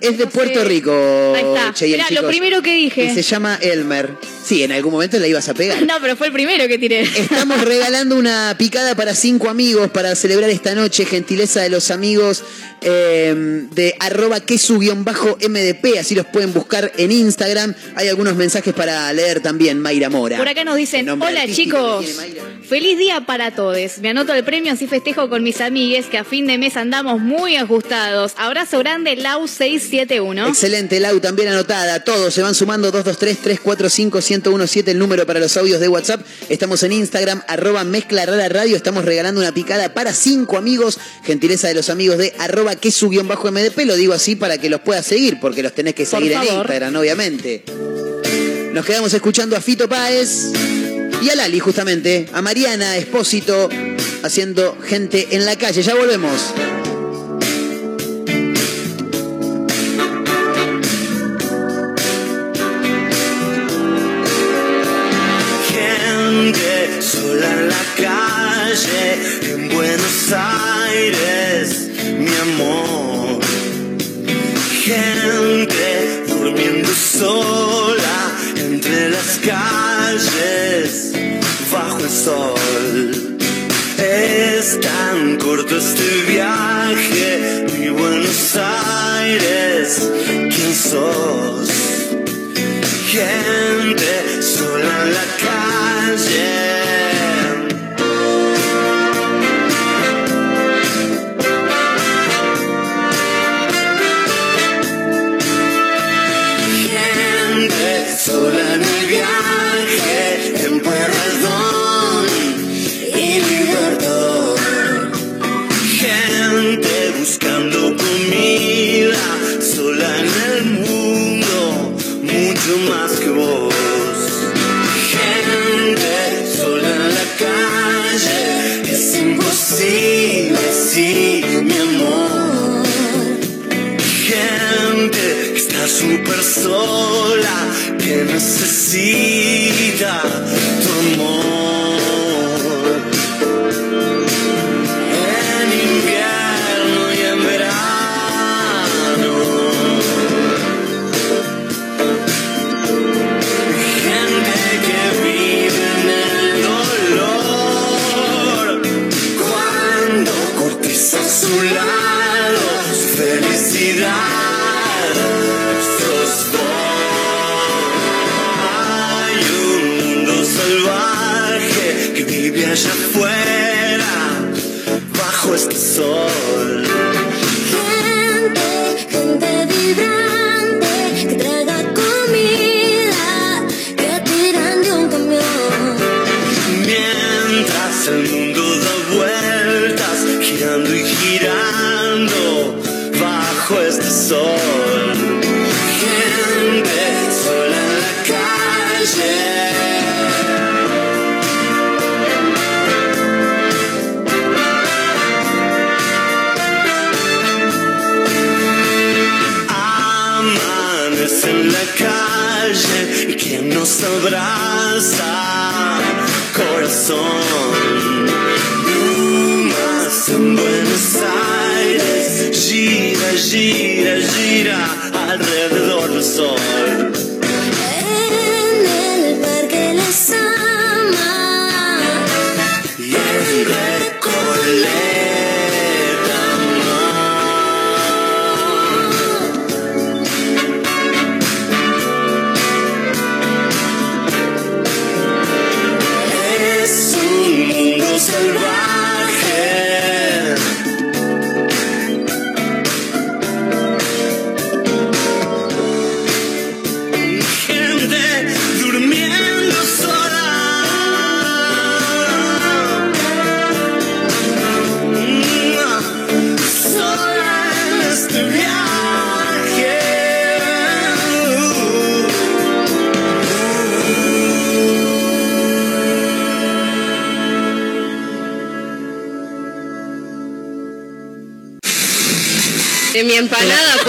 Es de Puerto. Rico, Ahí está. Cheyenne, Mirá, lo primero que dije. Y se llama Elmer. Sí, en algún momento la ibas a pegar. No, pero fue el primero que tiré. Estamos regalando una picada para cinco amigos para celebrar esta noche. Gentileza de los amigos eh, de arroba quesu-mdp, así los pueden buscar en Instagram. Hay algunos mensajes para leer también, Mayra Mora. Por acá nos dicen, hola chicos, que feliz día para todos. Me anoto el premio así festejo con mis amigues que a fin de mes andamos muy ajustados. Abrazo grande, Lau 671. Excelente, Lau, también anotada. Todos se van sumando 223-345-1017, el número para los audios de WhatsApp. Estamos en Instagram, arroba mezcla rara radio. Estamos regalando una picada para cinco amigos. Gentileza de los amigos de arroba que bajo MDP. Lo digo así para que los puedas seguir, porque los tenés que Por seguir en. Instagram, obviamente. Nos quedamos escuchando a Fito Páez y a Lali, justamente. A Mariana Espósito haciendo gente en la calle. Ya volvemos. Sola entre las calles, bajo el sol. Es tan corto este viaje, mi Buenos Aires, ¿quién sos? gente see bajo nos abraza, corazón. Brumas en Buenos Aires, gira, gira, gira alrededor del sol.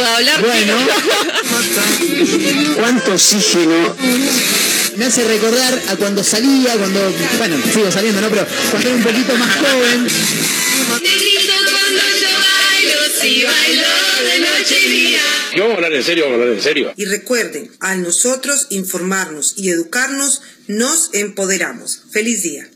Puedo hablar. Bueno. ¿Cuánto oxígeno? Me hace recordar a cuando salía, cuando, bueno, sigo saliendo, ¿no? Pero cuando era un poquito más joven. Si bailo de noche y día. Y vamos a hablar en serio, vamos a hablar en serio. Y recuerden, al nosotros informarnos y educarnos, nos empoderamos. Feliz día.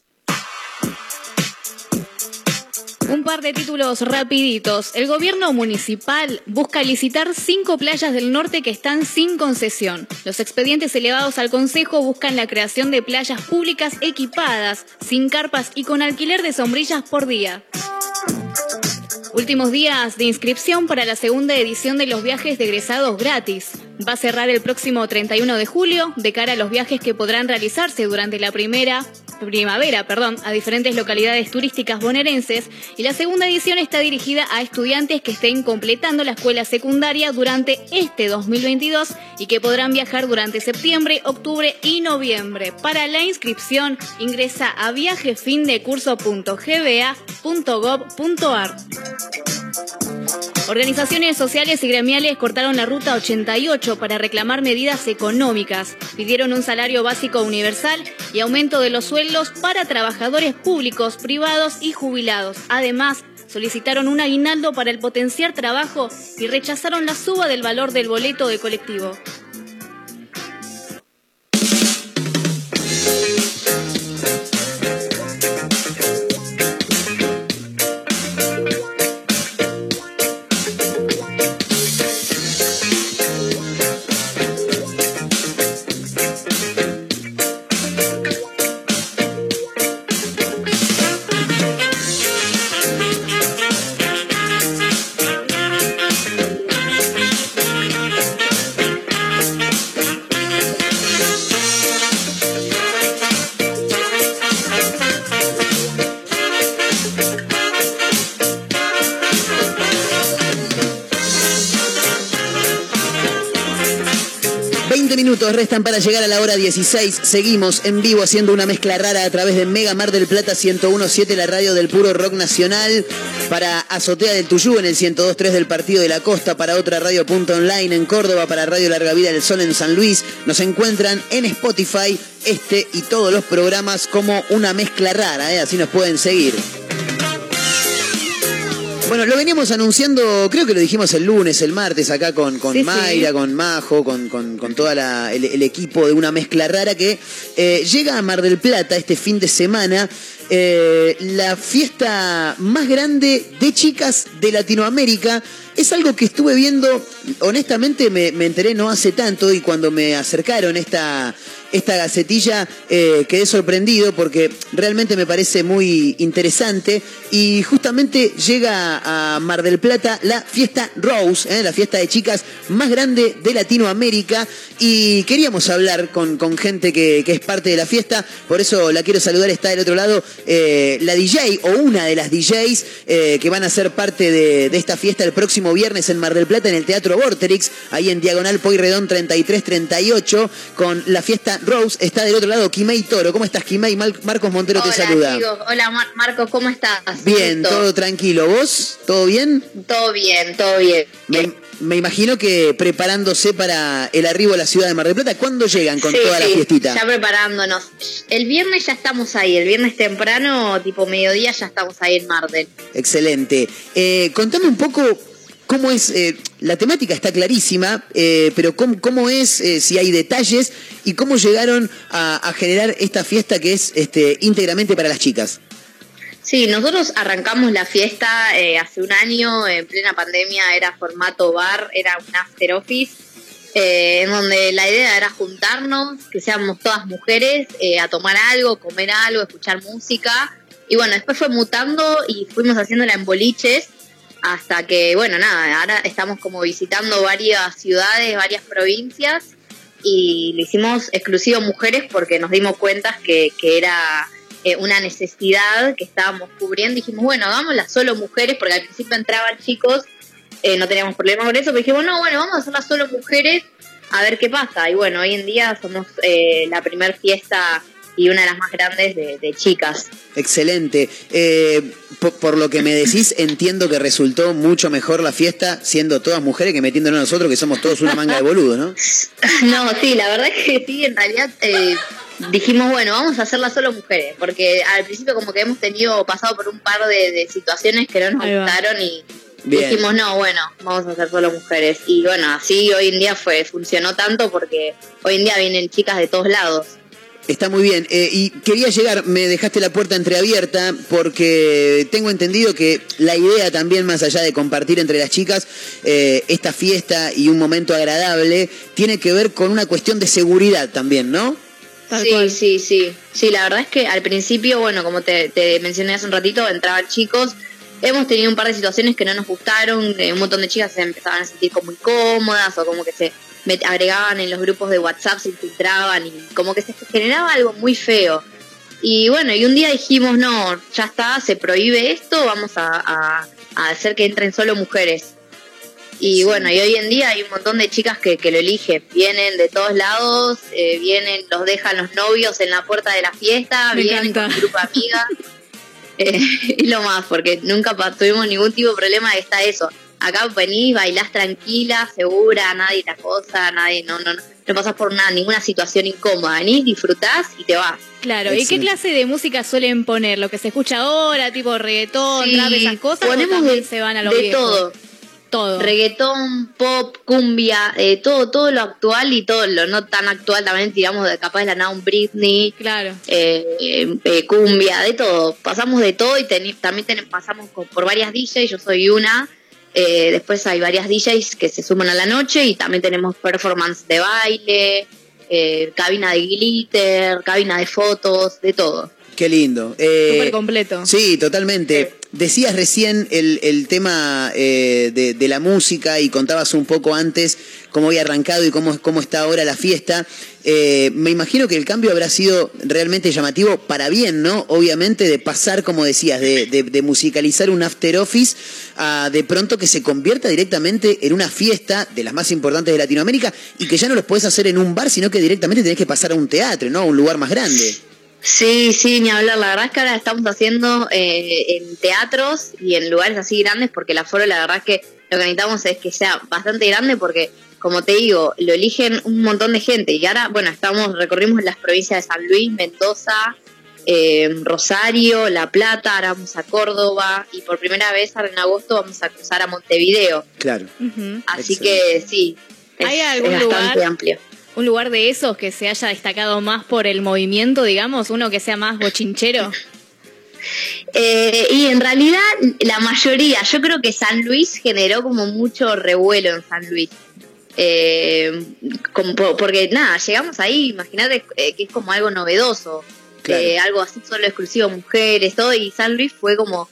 Un par de títulos rapiditos. El gobierno municipal busca licitar cinco playas del norte que están sin concesión. Los expedientes elevados al Consejo buscan la creación de playas públicas equipadas, sin carpas y con alquiler de sombrillas por día. Últimos días de inscripción para la segunda edición de los viajes de egresados gratis. Va a cerrar el próximo 31 de julio de cara a los viajes que podrán realizarse durante la primera primavera, perdón, a diferentes localidades turísticas bonaerenses y la segunda edición está dirigida a estudiantes que estén completando la escuela secundaria durante este 2022 y que podrán viajar durante septiembre, octubre y noviembre. Para la inscripción ingresa a viajefindecurso.gba.gov.ar. Organizaciones sociales y gremiales cortaron la ruta 88 para reclamar medidas económicas. Pidieron un salario básico universal y aumento de los sueldos para trabajadores públicos, privados y jubilados. Además, solicitaron un aguinaldo para el potenciar trabajo y rechazaron la suba del valor del boleto de colectivo. Llegar a la hora 16. Seguimos en vivo haciendo una mezcla rara a través de Mega Mar del Plata 1017, la radio del puro rock nacional. Para Azotea del Tuyú en el 1023 del Partido de la Costa. Para otra radio punto online en Córdoba. Para Radio Larga Vida del Sol en San Luis. Nos encuentran en Spotify este y todos los programas como una mezcla rara. ¿eh? Así nos pueden seguir. Bueno, lo veníamos anunciando, creo que lo dijimos el lunes, el martes, acá con, con Sí, sí. Mayra, con Majo, con, con, con todo el, el equipo de una mezcla rara que eh, llega a Mar del Plata este fin de semana. eh, la fiesta más grande de chicas de Latinoamérica. Es algo que estuve viendo, honestamente me, me enteré no hace tanto y cuando me acercaron esta, esta gacetilla eh, quedé sorprendido porque realmente me parece muy interesante. Y justamente llega a Mar del Plata la fiesta Rose, eh, la fiesta de chicas más grande de Latinoamérica. Y queríamos hablar con, con gente que, que es parte de la fiesta, por eso la quiero saludar, está del otro lado eh, la DJ o una de las DJs que van a ser parte de, de esta fiesta el próximo viernes en Mar del Plata en el Teatro Vorterix, ahí en Diagonal Poirredón 3338 con la fiesta Rose, está del otro lado Kimei Toro, ¿cómo estás Kimei? Marcos Montero te Hola, saluda. chicos. Hola, Mar- Marcos, ¿cómo estás? Bien, todo tranquilo. ¿Vos? ¿Todo bien? Todo bien, todo bien. Me, me imagino que preparándose para el arribo a la ciudad de Mar del Plata, ¿cuándo llegan con Sí, toda la fiestita? Ya preparándonos. El viernes ya estamos ahí, el viernes temprano, tipo mediodía, ya estamos ahí en Marden. Excelente. Eh, contame un poco cómo es, eh, la temática está clarísima, eh, pero cómo, es, eh, si hay detalles y cómo llegaron a, generar esta fiesta que es este, íntegramente para las chicas. Sí, nosotros arrancamos la fiesta eh, hace un año, en plena pandemia, era formato bar, era un after office, en donde la idea era juntarnos, que seamos todas mujeres, a tomar algo, comer algo, escuchar música. Y bueno, después fue mutando y fuimos haciéndola en boliches, hasta que, bueno, nada, ahora estamos como visitando varias ciudades, varias provincias, y lo hicimos exclusivo mujeres porque nos dimos cuenta que, que era eh, una necesidad que estábamos cubriendo. Dijimos, bueno, hagámosla solo mujeres, porque al principio entraban chicos, eh, no teníamos problema con eso, pero dijimos, no, bueno, vamos a hacerla solo mujeres, a ver qué pasa. Y bueno, hoy en día somos eh, la primer fiesta y una de las más grandes de, de chicas. Excelente. Eh, por, por lo que me decís, entiendo que resultó mucho mejor la fiesta siendo todas mujeres que metiéndonos nosotros, que somos todos una manga de boludos, ¿no? No, sí, la verdad es que sí, en realidad eh, dijimos, bueno, vamos a hacerla solo mujeres, porque al principio como que hemos tenido, pasado por un par de, de situaciones que no nos gustaron y Bien. dijimos, no, bueno, vamos a hacer solo mujeres. Y bueno, así hoy en día fue funcionó tanto porque hoy en día vienen chicas de todos lados. Está muy bien. Eh, y quería llegar, me dejaste la puerta entreabierta porque tengo entendido que la idea también, más allá de compartir entre las chicas eh, esta fiesta y un momento agradable, tiene que ver con una cuestión de seguridad también, ¿no? sí, sí, sí. Sí, la verdad es que al principio, bueno, como te, te mencioné hace un ratito, entraban chicos. Hemos tenido un par de situaciones que no nos gustaron, eh, un montón de chicas se empezaban a sentir como incómodas o como que se met- agregaban en los grupos de WhatsApp, se infiltraban y como que se generaba algo muy feo. Y bueno, y un día dijimos, no, ya está, se prohíbe esto, vamos a, a- a hacer que entren solo mujeres. Y bueno, y hoy en día hay un montón de chicas que, que lo eligen. Vienen de todos lados, eh, vienen, los dejan los novios en la puerta de la fiesta, Me vienen encanta. con un grupo de amigas. Eh, y lo más, porque nunca tuvimos ningún tipo de problema, está eso. Acá venís, bailás tranquila, segura, nadie te acosa, nadie, no, no, no, no pasás por nada, ninguna situación incómoda. Venís, disfrutás y te vas. Claro, ¿y qué clase de música suelen poner? ¿Lo que se escucha ahora, tipo reggaetón, Sí, trap, esas cosas? ponemos ¿O también de- se van a lo de viejo? todo. Todo. Reggaetón, pop, cumbia, eh, todo, todo lo actual y todo lo no tan actual también tiramos de capaz de la nada un Britney, claro. eh, eh, eh, cumbia, de todo. Pasamos de todo y también ten- pasamos por varias DJs, yo soy una. Eh, después hay varias DJs que se suman a la noche y también tenemos performance de baile, eh, cabina de glitter, cabina de fotos, de todo. Qué lindo. Eh, Súper completo. Sí, totalmente. Decías recién el, el tema eh, de, de la música y contabas un poco antes cómo había arrancado y cómo, cómo está ahora la fiesta. Eh, me imagino que el cambio habrá sido realmente llamativo para bien, ¿no? Obviamente de pasar, como decías, de, de- de musicalizar un after office a de pronto que se convierta directamente en una fiesta de las más importantes de Latinoamérica y que ya no los puedes hacer en un bar, sino que directamente tenés que pasar a un teatro, ¿no? A un lugar más grande. Sí, sí, ni hablar. La verdad es que ahora estamos haciendo eh, en teatros y en lugares así grandes porque el aforo, la verdad es que lo que necesitamos es que sea bastante grande porque, como te digo, lo eligen un montón de gente. Y ahora, bueno, estamos recorrimos las provincias de San Luis, Mendoza, eh, Rosario, La Plata, ahora vamos a Córdoba y por primera vez ahora en agosto vamos a cruzar a Montevideo. Claro. Así que sí, es, ¿Hay algún es bastante lugar? amplio. ¿Un lugar de esos que se haya destacado más por el movimiento, digamos? ¿Uno que sea más bochinchero? Eh, y en realidad la mayoría, yo creo que San Luis generó como mucho revuelo en San Luis. Eh, como porque nada, llegamos ahí, imagínate eh, que es como algo novedoso, Claro. eh, algo así solo exclusivo mujeres, todo, y San Luis fue como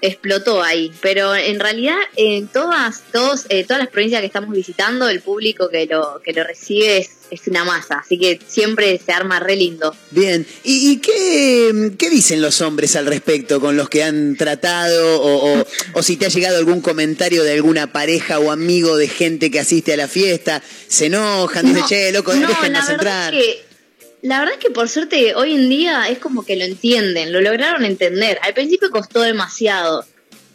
explotó ahí. Pero en realidad en todas, todos, eh, todas las provincias que estamos visitando, el público que lo, que lo recibe es, es una masa, así que siempre se arma re lindo. Bien, ¿y, y qué, qué dicen los hombres al respecto con los que han tratado o, o- o si te ha llegado algún comentario de alguna pareja o amigo de gente que asiste a la fiesta? ¿Se enojan? Dicen, No, che, loco, no, déjennos la entrar. verdad es que la verdad es que por suerte hoy en día es como que lo entienden, lo lograron entender. Al principio costó demasiado.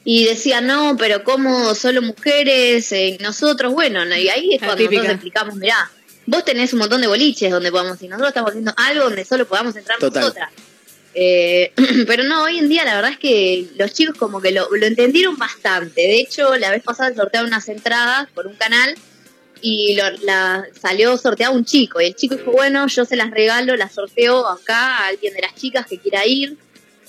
Y decían, no, pero ¿cómo solo mujeres? eh, nosotros, bueno, no, y ahí es cuando nosotros explicamos, mirá, vos tenés un montón de boliches donde podamos ir, nosotros estamos haciendo algo donde solo podamos entrar Total. nosotras. Eh, pero no, hoy en día la verdad es que los chicos como que lo, lo entendieron bastante. De hecho, la vez pasada sortearon unas entradas por un canal y lo- la, salió sorteado un chico. Y el chico dijo, bueno, yo se las regalo, las sorteo acá a alguien de las chicas que quiera ir.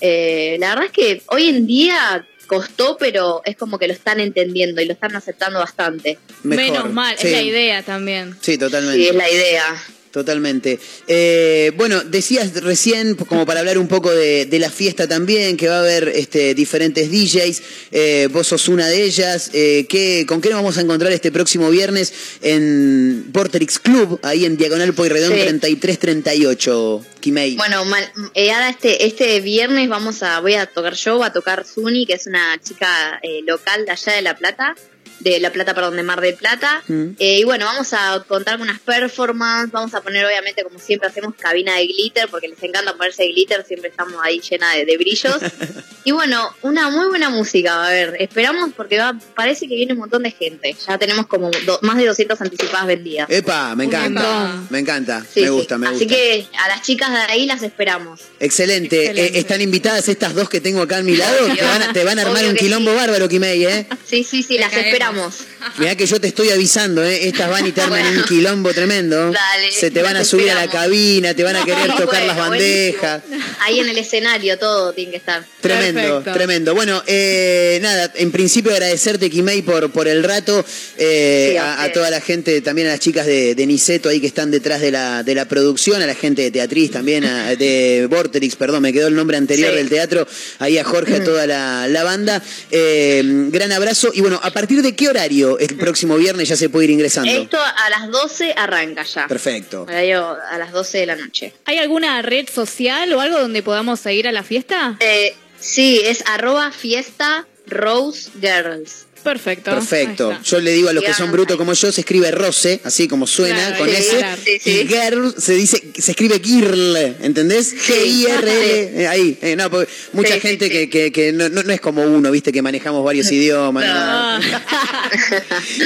Eh, la verdad es que hoy en día costó, pero es como que lo están entendiendo y lo están aceptando bastante. Mejor, Menos mal, sí. es la idea también. Sí, totalmente. Sí, es la idea. Totalmente. Eh, bueno, decías recién, como para hablar un poco de, de la fiesta también, que va a haber este, diferentes DJs, eh, vos sos una de ellas. Eh, ¿qué- ¿Con qué nos vamos a encontrar este próximo viernes en Porterix Club, ahí en Diagonal Pueyrredón Sí. 3338, Kimei? Bueno, mal- eh, ahora este, este viernes vamos a, voy a tocar yo, va a tocar Zuni, que es una chica eh, local de allá de La Plata, de La Plata, perdón, de Mar del Plata. Mm. Eh, y bueno, vamos a contar con unas performances, vamos a poner obviamente como siempre hacemos cabina de glitter, porque les encanta ponerse glitter, siempre estamos ahí llena de, de brillos. y bueno, una muy buena música, a ver, esperamos porque va, parece que viene un montón de gente, ya tenemos como do- más de 200 anticipadas vendidas. Epa, me encanta, me encanta, Sí, me sí. gusta, me Así gusta. que a las chicas de ahí las esperamos. Excelente. Excelente. Eh, están invitadas estas dos que tengo acá a mi lado, van a, te van a armar Obvio un quilombo sí. bárbaro, Kimei, ¿eh? Sí, sí, sí, las caemos. Esperamos. Mirá que yo te estoy avisando, ¿eh? Estas van y te arman un quilombo tremendo. Dale, Se te van a subir a la cabina, te van a querer tocar las bandejas. Ahí en el escenario todo tiene que estar. Tremendo, Perfecto. tremendo. Bueno, eh, nada, en principio agradecerte, Kimei, por, por el rato, eh, Sí, a a, a ustedes. toda la gente, también a las chicas de, de Niceto ahí que están detrás de la, de la producción, a la gente de Teatriz también, a- de Vorterix, perdón, me quedó el nombre anterior Sí. del teatro, ahí a Jorge, a toda la, la banda. Eh, gran abrazo. Y bueno, ¿a partir de qué horario el próximo viernes ya se puede ir ingresando? Esto a las 12 arranca ya. Perfecto. A las 12 de la noche. ¿Hay alguna red social o algo donde podamos seguir a la fiesta? Eh, sí, es arroba fiesta Rose Girls. Perfecto. Perfecto. Yo le digo a los que son brutos como yo, se escribe Rose, así como suena, Claro, con sí, S. claro. Sí, sí. Y girl se dice, se escribe girl, ¿entendés? G-I-R-L. eh, ahí. eh, no, porque mucha gente sí. que, que, que no, no- no es como uno, viste, que manejamos varios idiomas. No.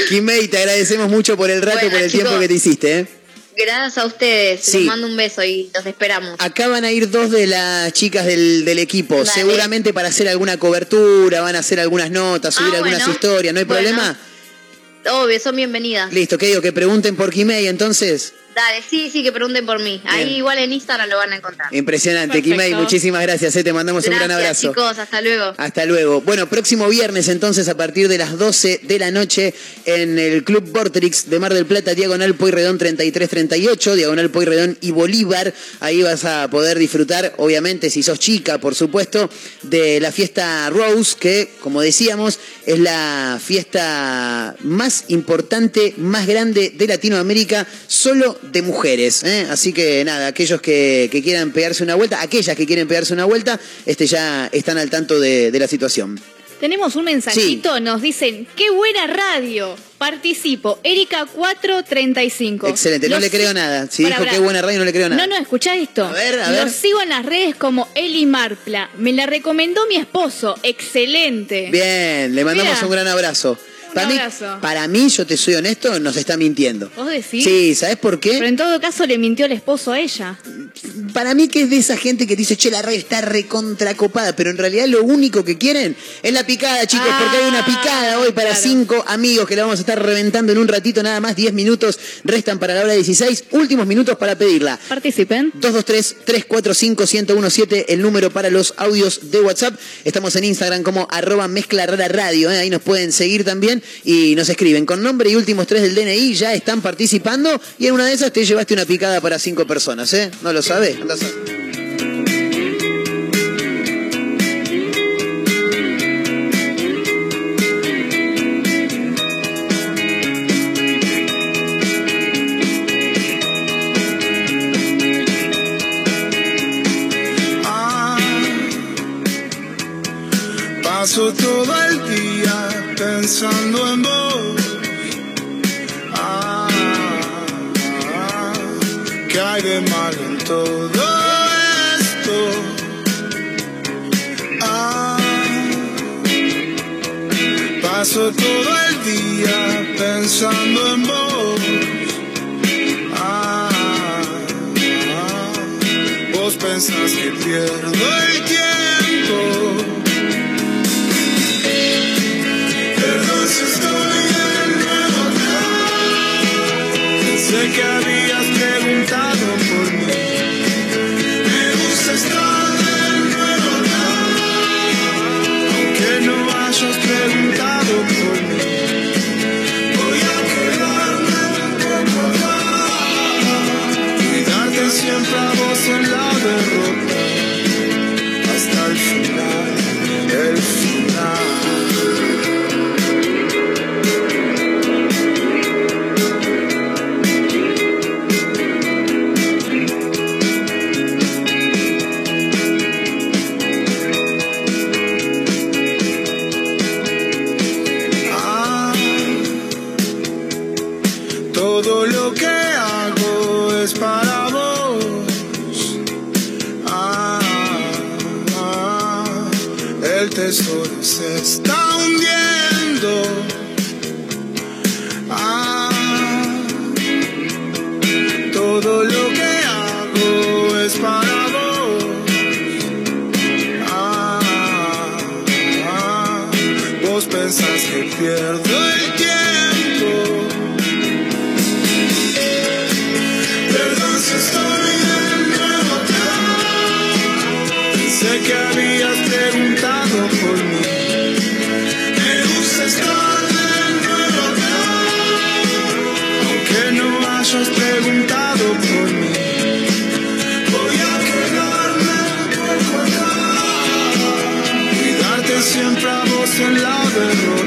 Kimei, te agradecemos mucho por el rato y Bueno, por el chicos. tiempo que te hiciste, ¿eh? Gracias a ustedes. Sí. Les mando un beso y los esperamos. Acá van a ir dos de las chicas del, del equipo, Dale. seguramente para hacer alguna cobertura, van a hacer algunas notas, subir Ah, algunas bueno. historias, ¿no hay Bueno. problema? Obvio, son bienvenidas. Listo, ¿qué digo? Que pregunten por Kimei entonces. Dale, sí, sí, que pregunten por mí. Ahí igual en Instagram lo van a encontrar. Impresionante. Kimei, muchísimas gracias, eh, te mandamos un gran Gracias, abrazo. chicos. Hasta luego. Hasta luego. Bueno, próximo viernes entonces a partir de las 12 de la noche en el Club Vortrix de Mar del Plata, Diagonal Pueyrredón 3338, Diagonal Pueyrredón y Bolívar. Ahí vas a poder disfrutar, obviamente, si sos chica, por supuesto, de la fiesta Rose, que, como decíamos, es la fiesta más importante, más grande de Latinoamérica, solo de mujeres. ¿eh? Así que nada, aquellos que, que quieran pegarse una vuelta, aquellas que quieren pegarse una vuelta, este ya están al tanto de, de la situación. Tenemos un mensajito, nos dicen, qué buena radio. Participo, Erika 435. Excelente, no le creo nada. Si dijo qué buena radio, no le creo nada. No, no, escuchá esto. A ver, a ver. Los sigo en las redes como Eli Marpla. Me la recomendó mi esposo. Excelente. Bien, le mandamos Mira. un gran abrazo. Para mí, para mí, yo te soy honesto, nos está mintiendo. ¿Vos decís? Sí, ¿sabes por qué? Pero en todo caso le mintió el esposo a ella. Para mí que es de esa gente que dice, che, la radio está recontracopada, pero en realidad lo único que quieren es la picada, chicos, porque hay una picada hoy para Ah, claro. cinco amigos que la vamos a estar reventando en un ratito, nada más, 10 minutos restan para la hora 16, últimos minutos para pedirla. Participen. 223-345-1017, el número para los audios de WhatsApp. Estamos en Instagram como arroba mezcla rara radio, ¿eh? ahí nos pueden seguir también y nos escriben con nombre y últimos tres del DNI, ya están participando y en una de esas te llevaste una picada para cinco personas, ¿eh? ¿No lo sabes? Andá a saber. Ah, paso todo el día pensando en vos. Ah, ah, ¿qué hay de malo en todo paso todo el día pensando en vos. Ah, ah, Vos pensás que pierdo el tiempo. Perdón si estoy acá. Pensé que habías siempre a vos en la derrota.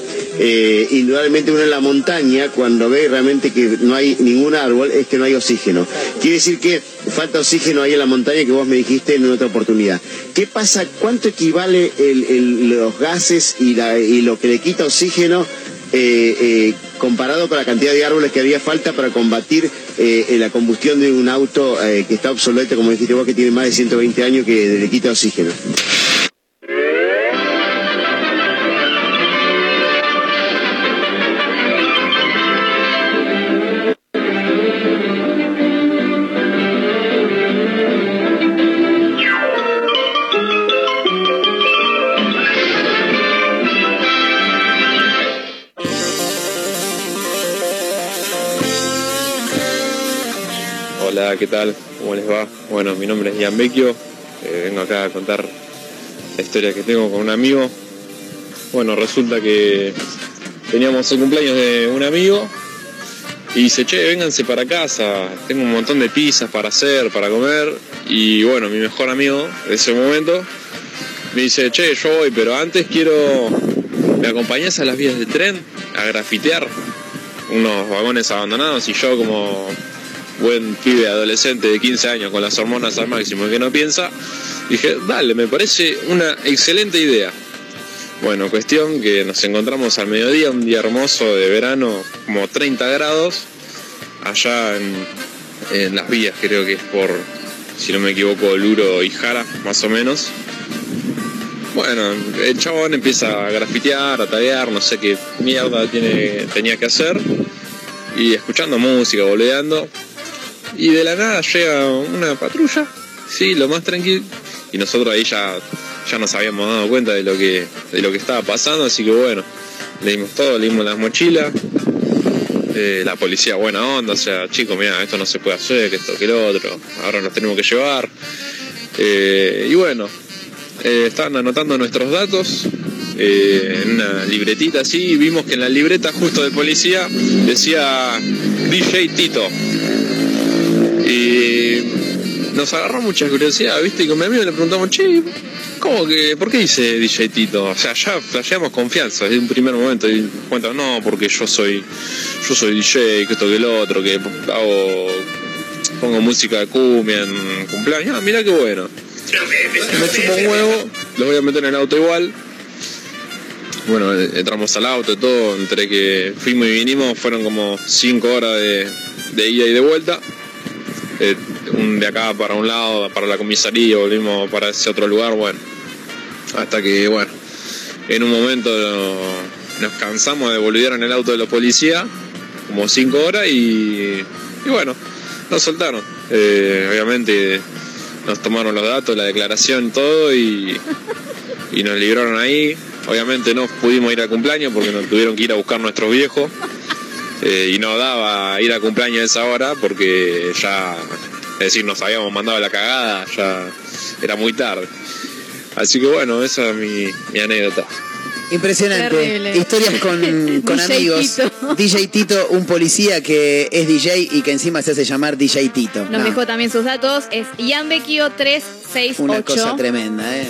eh, indudablemente uno en la montaña, cuando ve realmente que no hay ningún árbol, es que no hay oxígeno. Quiere decir que falta oxígeno ahí en la montaña que vos me dijiste en otra oportunidad. ¿Qué pasa? ¿Cuánto equivale los gases y, la- y lo que le quita oxígeno eh, eh, comparado con la cantidad de árboles que haría falta para combatir eh, la combustión de un auto eh, que está obsoleto, como dijiste vos, que tiene más de 120 años, que le quita oxígeno? Hola, ¿qué tal? ¿Cómo les va? Bueno, mi nombre es Ian Vecchio. eh, vengo acá a contar la historia que tengo con un amigo. Bueno, resulta que teníamos el cumpleaños de un amigo y dice, che, vénganse para casa, tengo un montón de pizzas para hacer, para comer. Y bueno, mi mejor amigo de ese momento me dice, che, yo voy, pero antes quiero, ¿me acompañás a las vías del tren a grafitear unos vagones abandonados? Y yo como buen pibe adolescente de 15 años con las hormonas al máximo que no piensa, dije, dale, me parece una excelente idea. Bueno, cuestión que nos encontramos al mediodía, un día hermoso de verano, como 30 grados, allá en, en las vías, creo que es por, si no me equivoco, Luro y Jara, más o menos. Bueno, el chabón empieza a grafitear, a taguear, no sé qué mierda tiene, tenía que hacer, y escuchando música, boleando, y de la nada llega una patrulla, sí, lo más tranquilo, y nosotros ahí ya, ya nos habíamos dado cuenta de lo que, de lo que estaba pasando, así que bueno, leímos todo, leímos las mochilas, eh, la policía buena onda, o sea, chicos, mira, esto no se puede hacer, que esto, que lo otro, ahora nos tenemos que llevar. Eh, y bueno, eh, estaban anotando nuestros datos eh, en una libretita así, y vimos que en la libreta justo de policía decía DJ Tito. Nos agarró mucha curiosidad, ¿viste? Y con mi amigo le preguntamos, che, ¿cómo que, por qué dice DJ Tito? O sea, ya flasheamos confianza desde un primer momento y cuenta, no, porque yo soy, yo soy DJ, que esto que el otro, que hago, pongo música de cumbia en cumpleaños. Ah, mira qué bueno. Me chupo un huevo, los voy a meter en el auto igual. Bueno, entramos al auto y todo, entre que fuimos y vinimos, fueron como 5 horas de, de ida y de vuelta. Eh, de acá para un lado, para la comisaría, volvimos para ese otro lugar, bueno. Hasta que, bueno, en un momento nos cansamos de volver en el auto de los policías, como 5 horas, y, y bueno, nos soltaron. Eh, obviamente nos tomaron los datos, la declaración, todo, y, y nos libraron ahí. Obviamente no pudimos ir al cumpleaños porque nos tuvieron que ir a buscar nuestros viejos. Eh, y no daba ir al cumpleaños a esa hora porque ya, es decir, nos habíamos mandado la cagada, ya era muy tarde. Así que bueno, esa es mi, mi anécdota. Impresionante. Terrible. Historias con, con DJ amigos. Tito. DJ Tito, un policía que es DJ y que encima se hace llamar DJ Tito. Nos No, dejó también sus datos. Es Ianbequio 368. una cosa tremenda, ¿eh?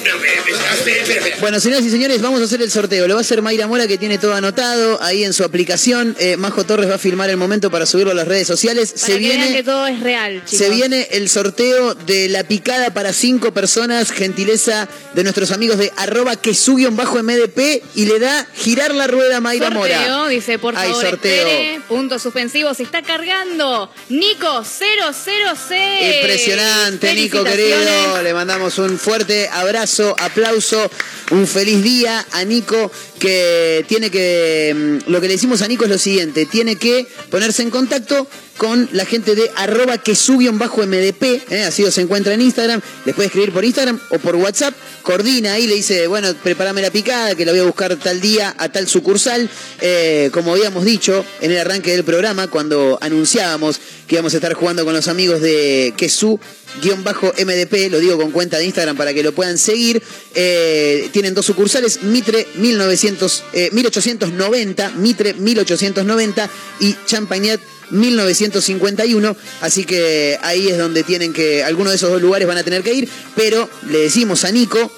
Bueno, señoras y señores, vamos a hacer el sorteo. Lo va a hacer Mayra Mora, que tiene todo anotado ahí en su aplicación. Eh, Majo Torres va a filmar el momento para subirlo a las redes sociales. Para se que vean viene. que todo es real, chicos. Se viene el sorteo de la picada para cinco personas, gentileza de nuestros amigos de arroba que bajo MDP y le da girar la rueda a Mayra Sorteo, Mora. dice, por favor, sorteo. espere. Punto suspensivo, se está cargando. Nico 006. Impresionante, Nico querido. Le mandamos un fuerte abrazo, aplauso, un feliz día a Nico que tiene que, mm, lo que le decimos a Nico es lo siguiente, tiene que ponerse en contacto con la gente de arroba que bajo MDP, ¿eh? así se encuentra en Instagram, les puede escribir por Instagram o por WhatsApp, coordina ahí, le dice, bueno, prepárame la picada, que la voy a buscar tal día a tal sucursal, Eh, como habíamos dicho en el arranque del programa, cuando anunciábamos que íbamos a estar jugando con los amigos de Quesú guion bajo MDP, lo digo con cuenta de Instagram para que lo puedan seguir. Eh, tienen dos sucursales, Mitre 1900, eh, 1890, Mitre 1890 y Champagnat 1951, así que ahí es donde tienen que, algunos de esos dos lugares van a tener que ir, pero le decimos a Nico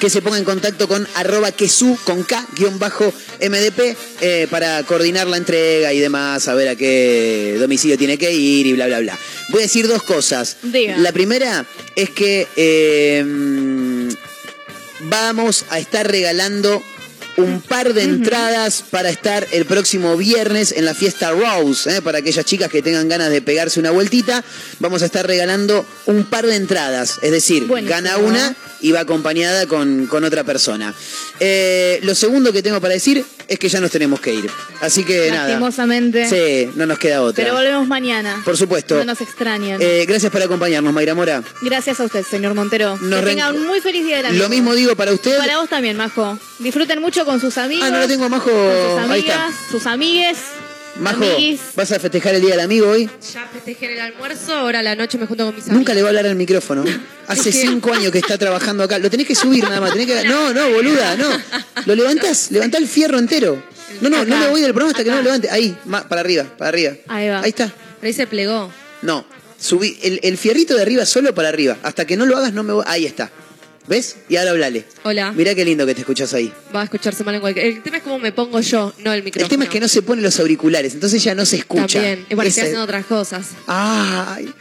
que se ponga en contacto con arroba quesu con K guion bajo MDP eh, para coordinar la entrega y demás, saber a qué domicilio tiene que ir y bla bla bla. Voy a decir dos cosas. Diga. La primera es que eh, vamos a estar regalando un par de entradas para estar el próximo viernes en la fiesta Rose, ¿eh? para aquellas chicas que tengan ganas de pegarse una vueltita. Vamos a estar regalando un par de entradas, es decir, Buenísimo. gana una y va acompañada con, con otra persona. Eh, lo segundo que tengo para decir es que ya nos tenemos que ir. Así que nada. Lastimosamente. Sí, no nos queda otra. Pero volvemos mañana. Por supuesto. No nos extrañan. Eh, gracias por acompañarnos, Mayra Mora. Gracias a usted, señor Montero. Nos que tenga un muy feliz día de la Lo mismo digo para usted. Para vos también, Majo. Disfruten mucho con sus amigos. Ah, no lo tengo Majo. Con sus amigas, sus amigues. Majo, amiguis. ¿vas a festejar el Día del Amigo hoy? Ya festejé el almuerzo, ahora a la noche me junto con mis amigos. Nunca le va a hablar al micrófono. Hace cinco años que está trabajando acá. Lo tenés que subir nada más. Tenés que... No, no, boluda, no. Lo levantás, levantá el fierro entero. No, no, no me voy del programa hasta que no lo levante. Ahí, ma- para arriba, para arriba. Ahí va. Ahí está. Pero ahí se plegó. No, subí el, el fierrito de arriba solo para arriba. Hasta que no lo hagas, no me voy. Ahí está. ¿Ves? Y ahora hablale. Hola. Mirá qué lindo que te escuchas ahí. Va a escucharse mal en cualquier. El tema es cómo me pongo yo, no el micrófono. El tema es que no se ponen los auriculares, entonces ya no se escucha. También. Y bueno, estoy haciendo otras cosas. Ay.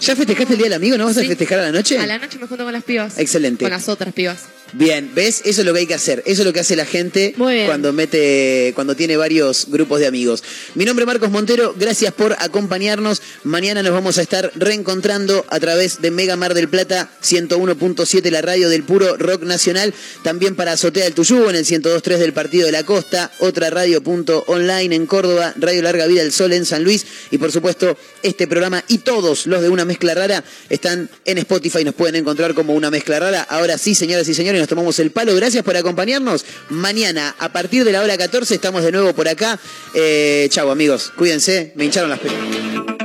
¿Ya festejaste el Día del Amigo? ¿No vas a Sí. festejar a la noche? A la noche me junto con las pibas. Excelente. Con las otras pibas. Bien, ¿ves? Eso es lo que hay que hacer. Eso es lo que hace la gente Muy bien. cuando mete, cuando tiene varios grupos de amigos. Mi nombre es Marcos Montero, gracias por acompañarnos. Mañana nos vamos a estar reencontrando a través de Mega Mar del Plata 101.7, la radio del puro rock nacional. También para Azotea del Tuyú en el 102.3 del Partido de la Costa. Otra radio punto online en Córdoba. Radio Larga Vida del Sol en San Luis. Y por supuesto, este programa y todos los de Una Mezcla Rara están en Spotify. Nos pueden encontrar como Una Mezcla Rara. Ahora sí, señoras y señores, nos tomamos el palo. Gracias por acompañarnos. Mañana, a partir de la hora 14, estamos de nuevo por acá. Eh, chau, amigos. Cuídense. Me hincharon las pelotas.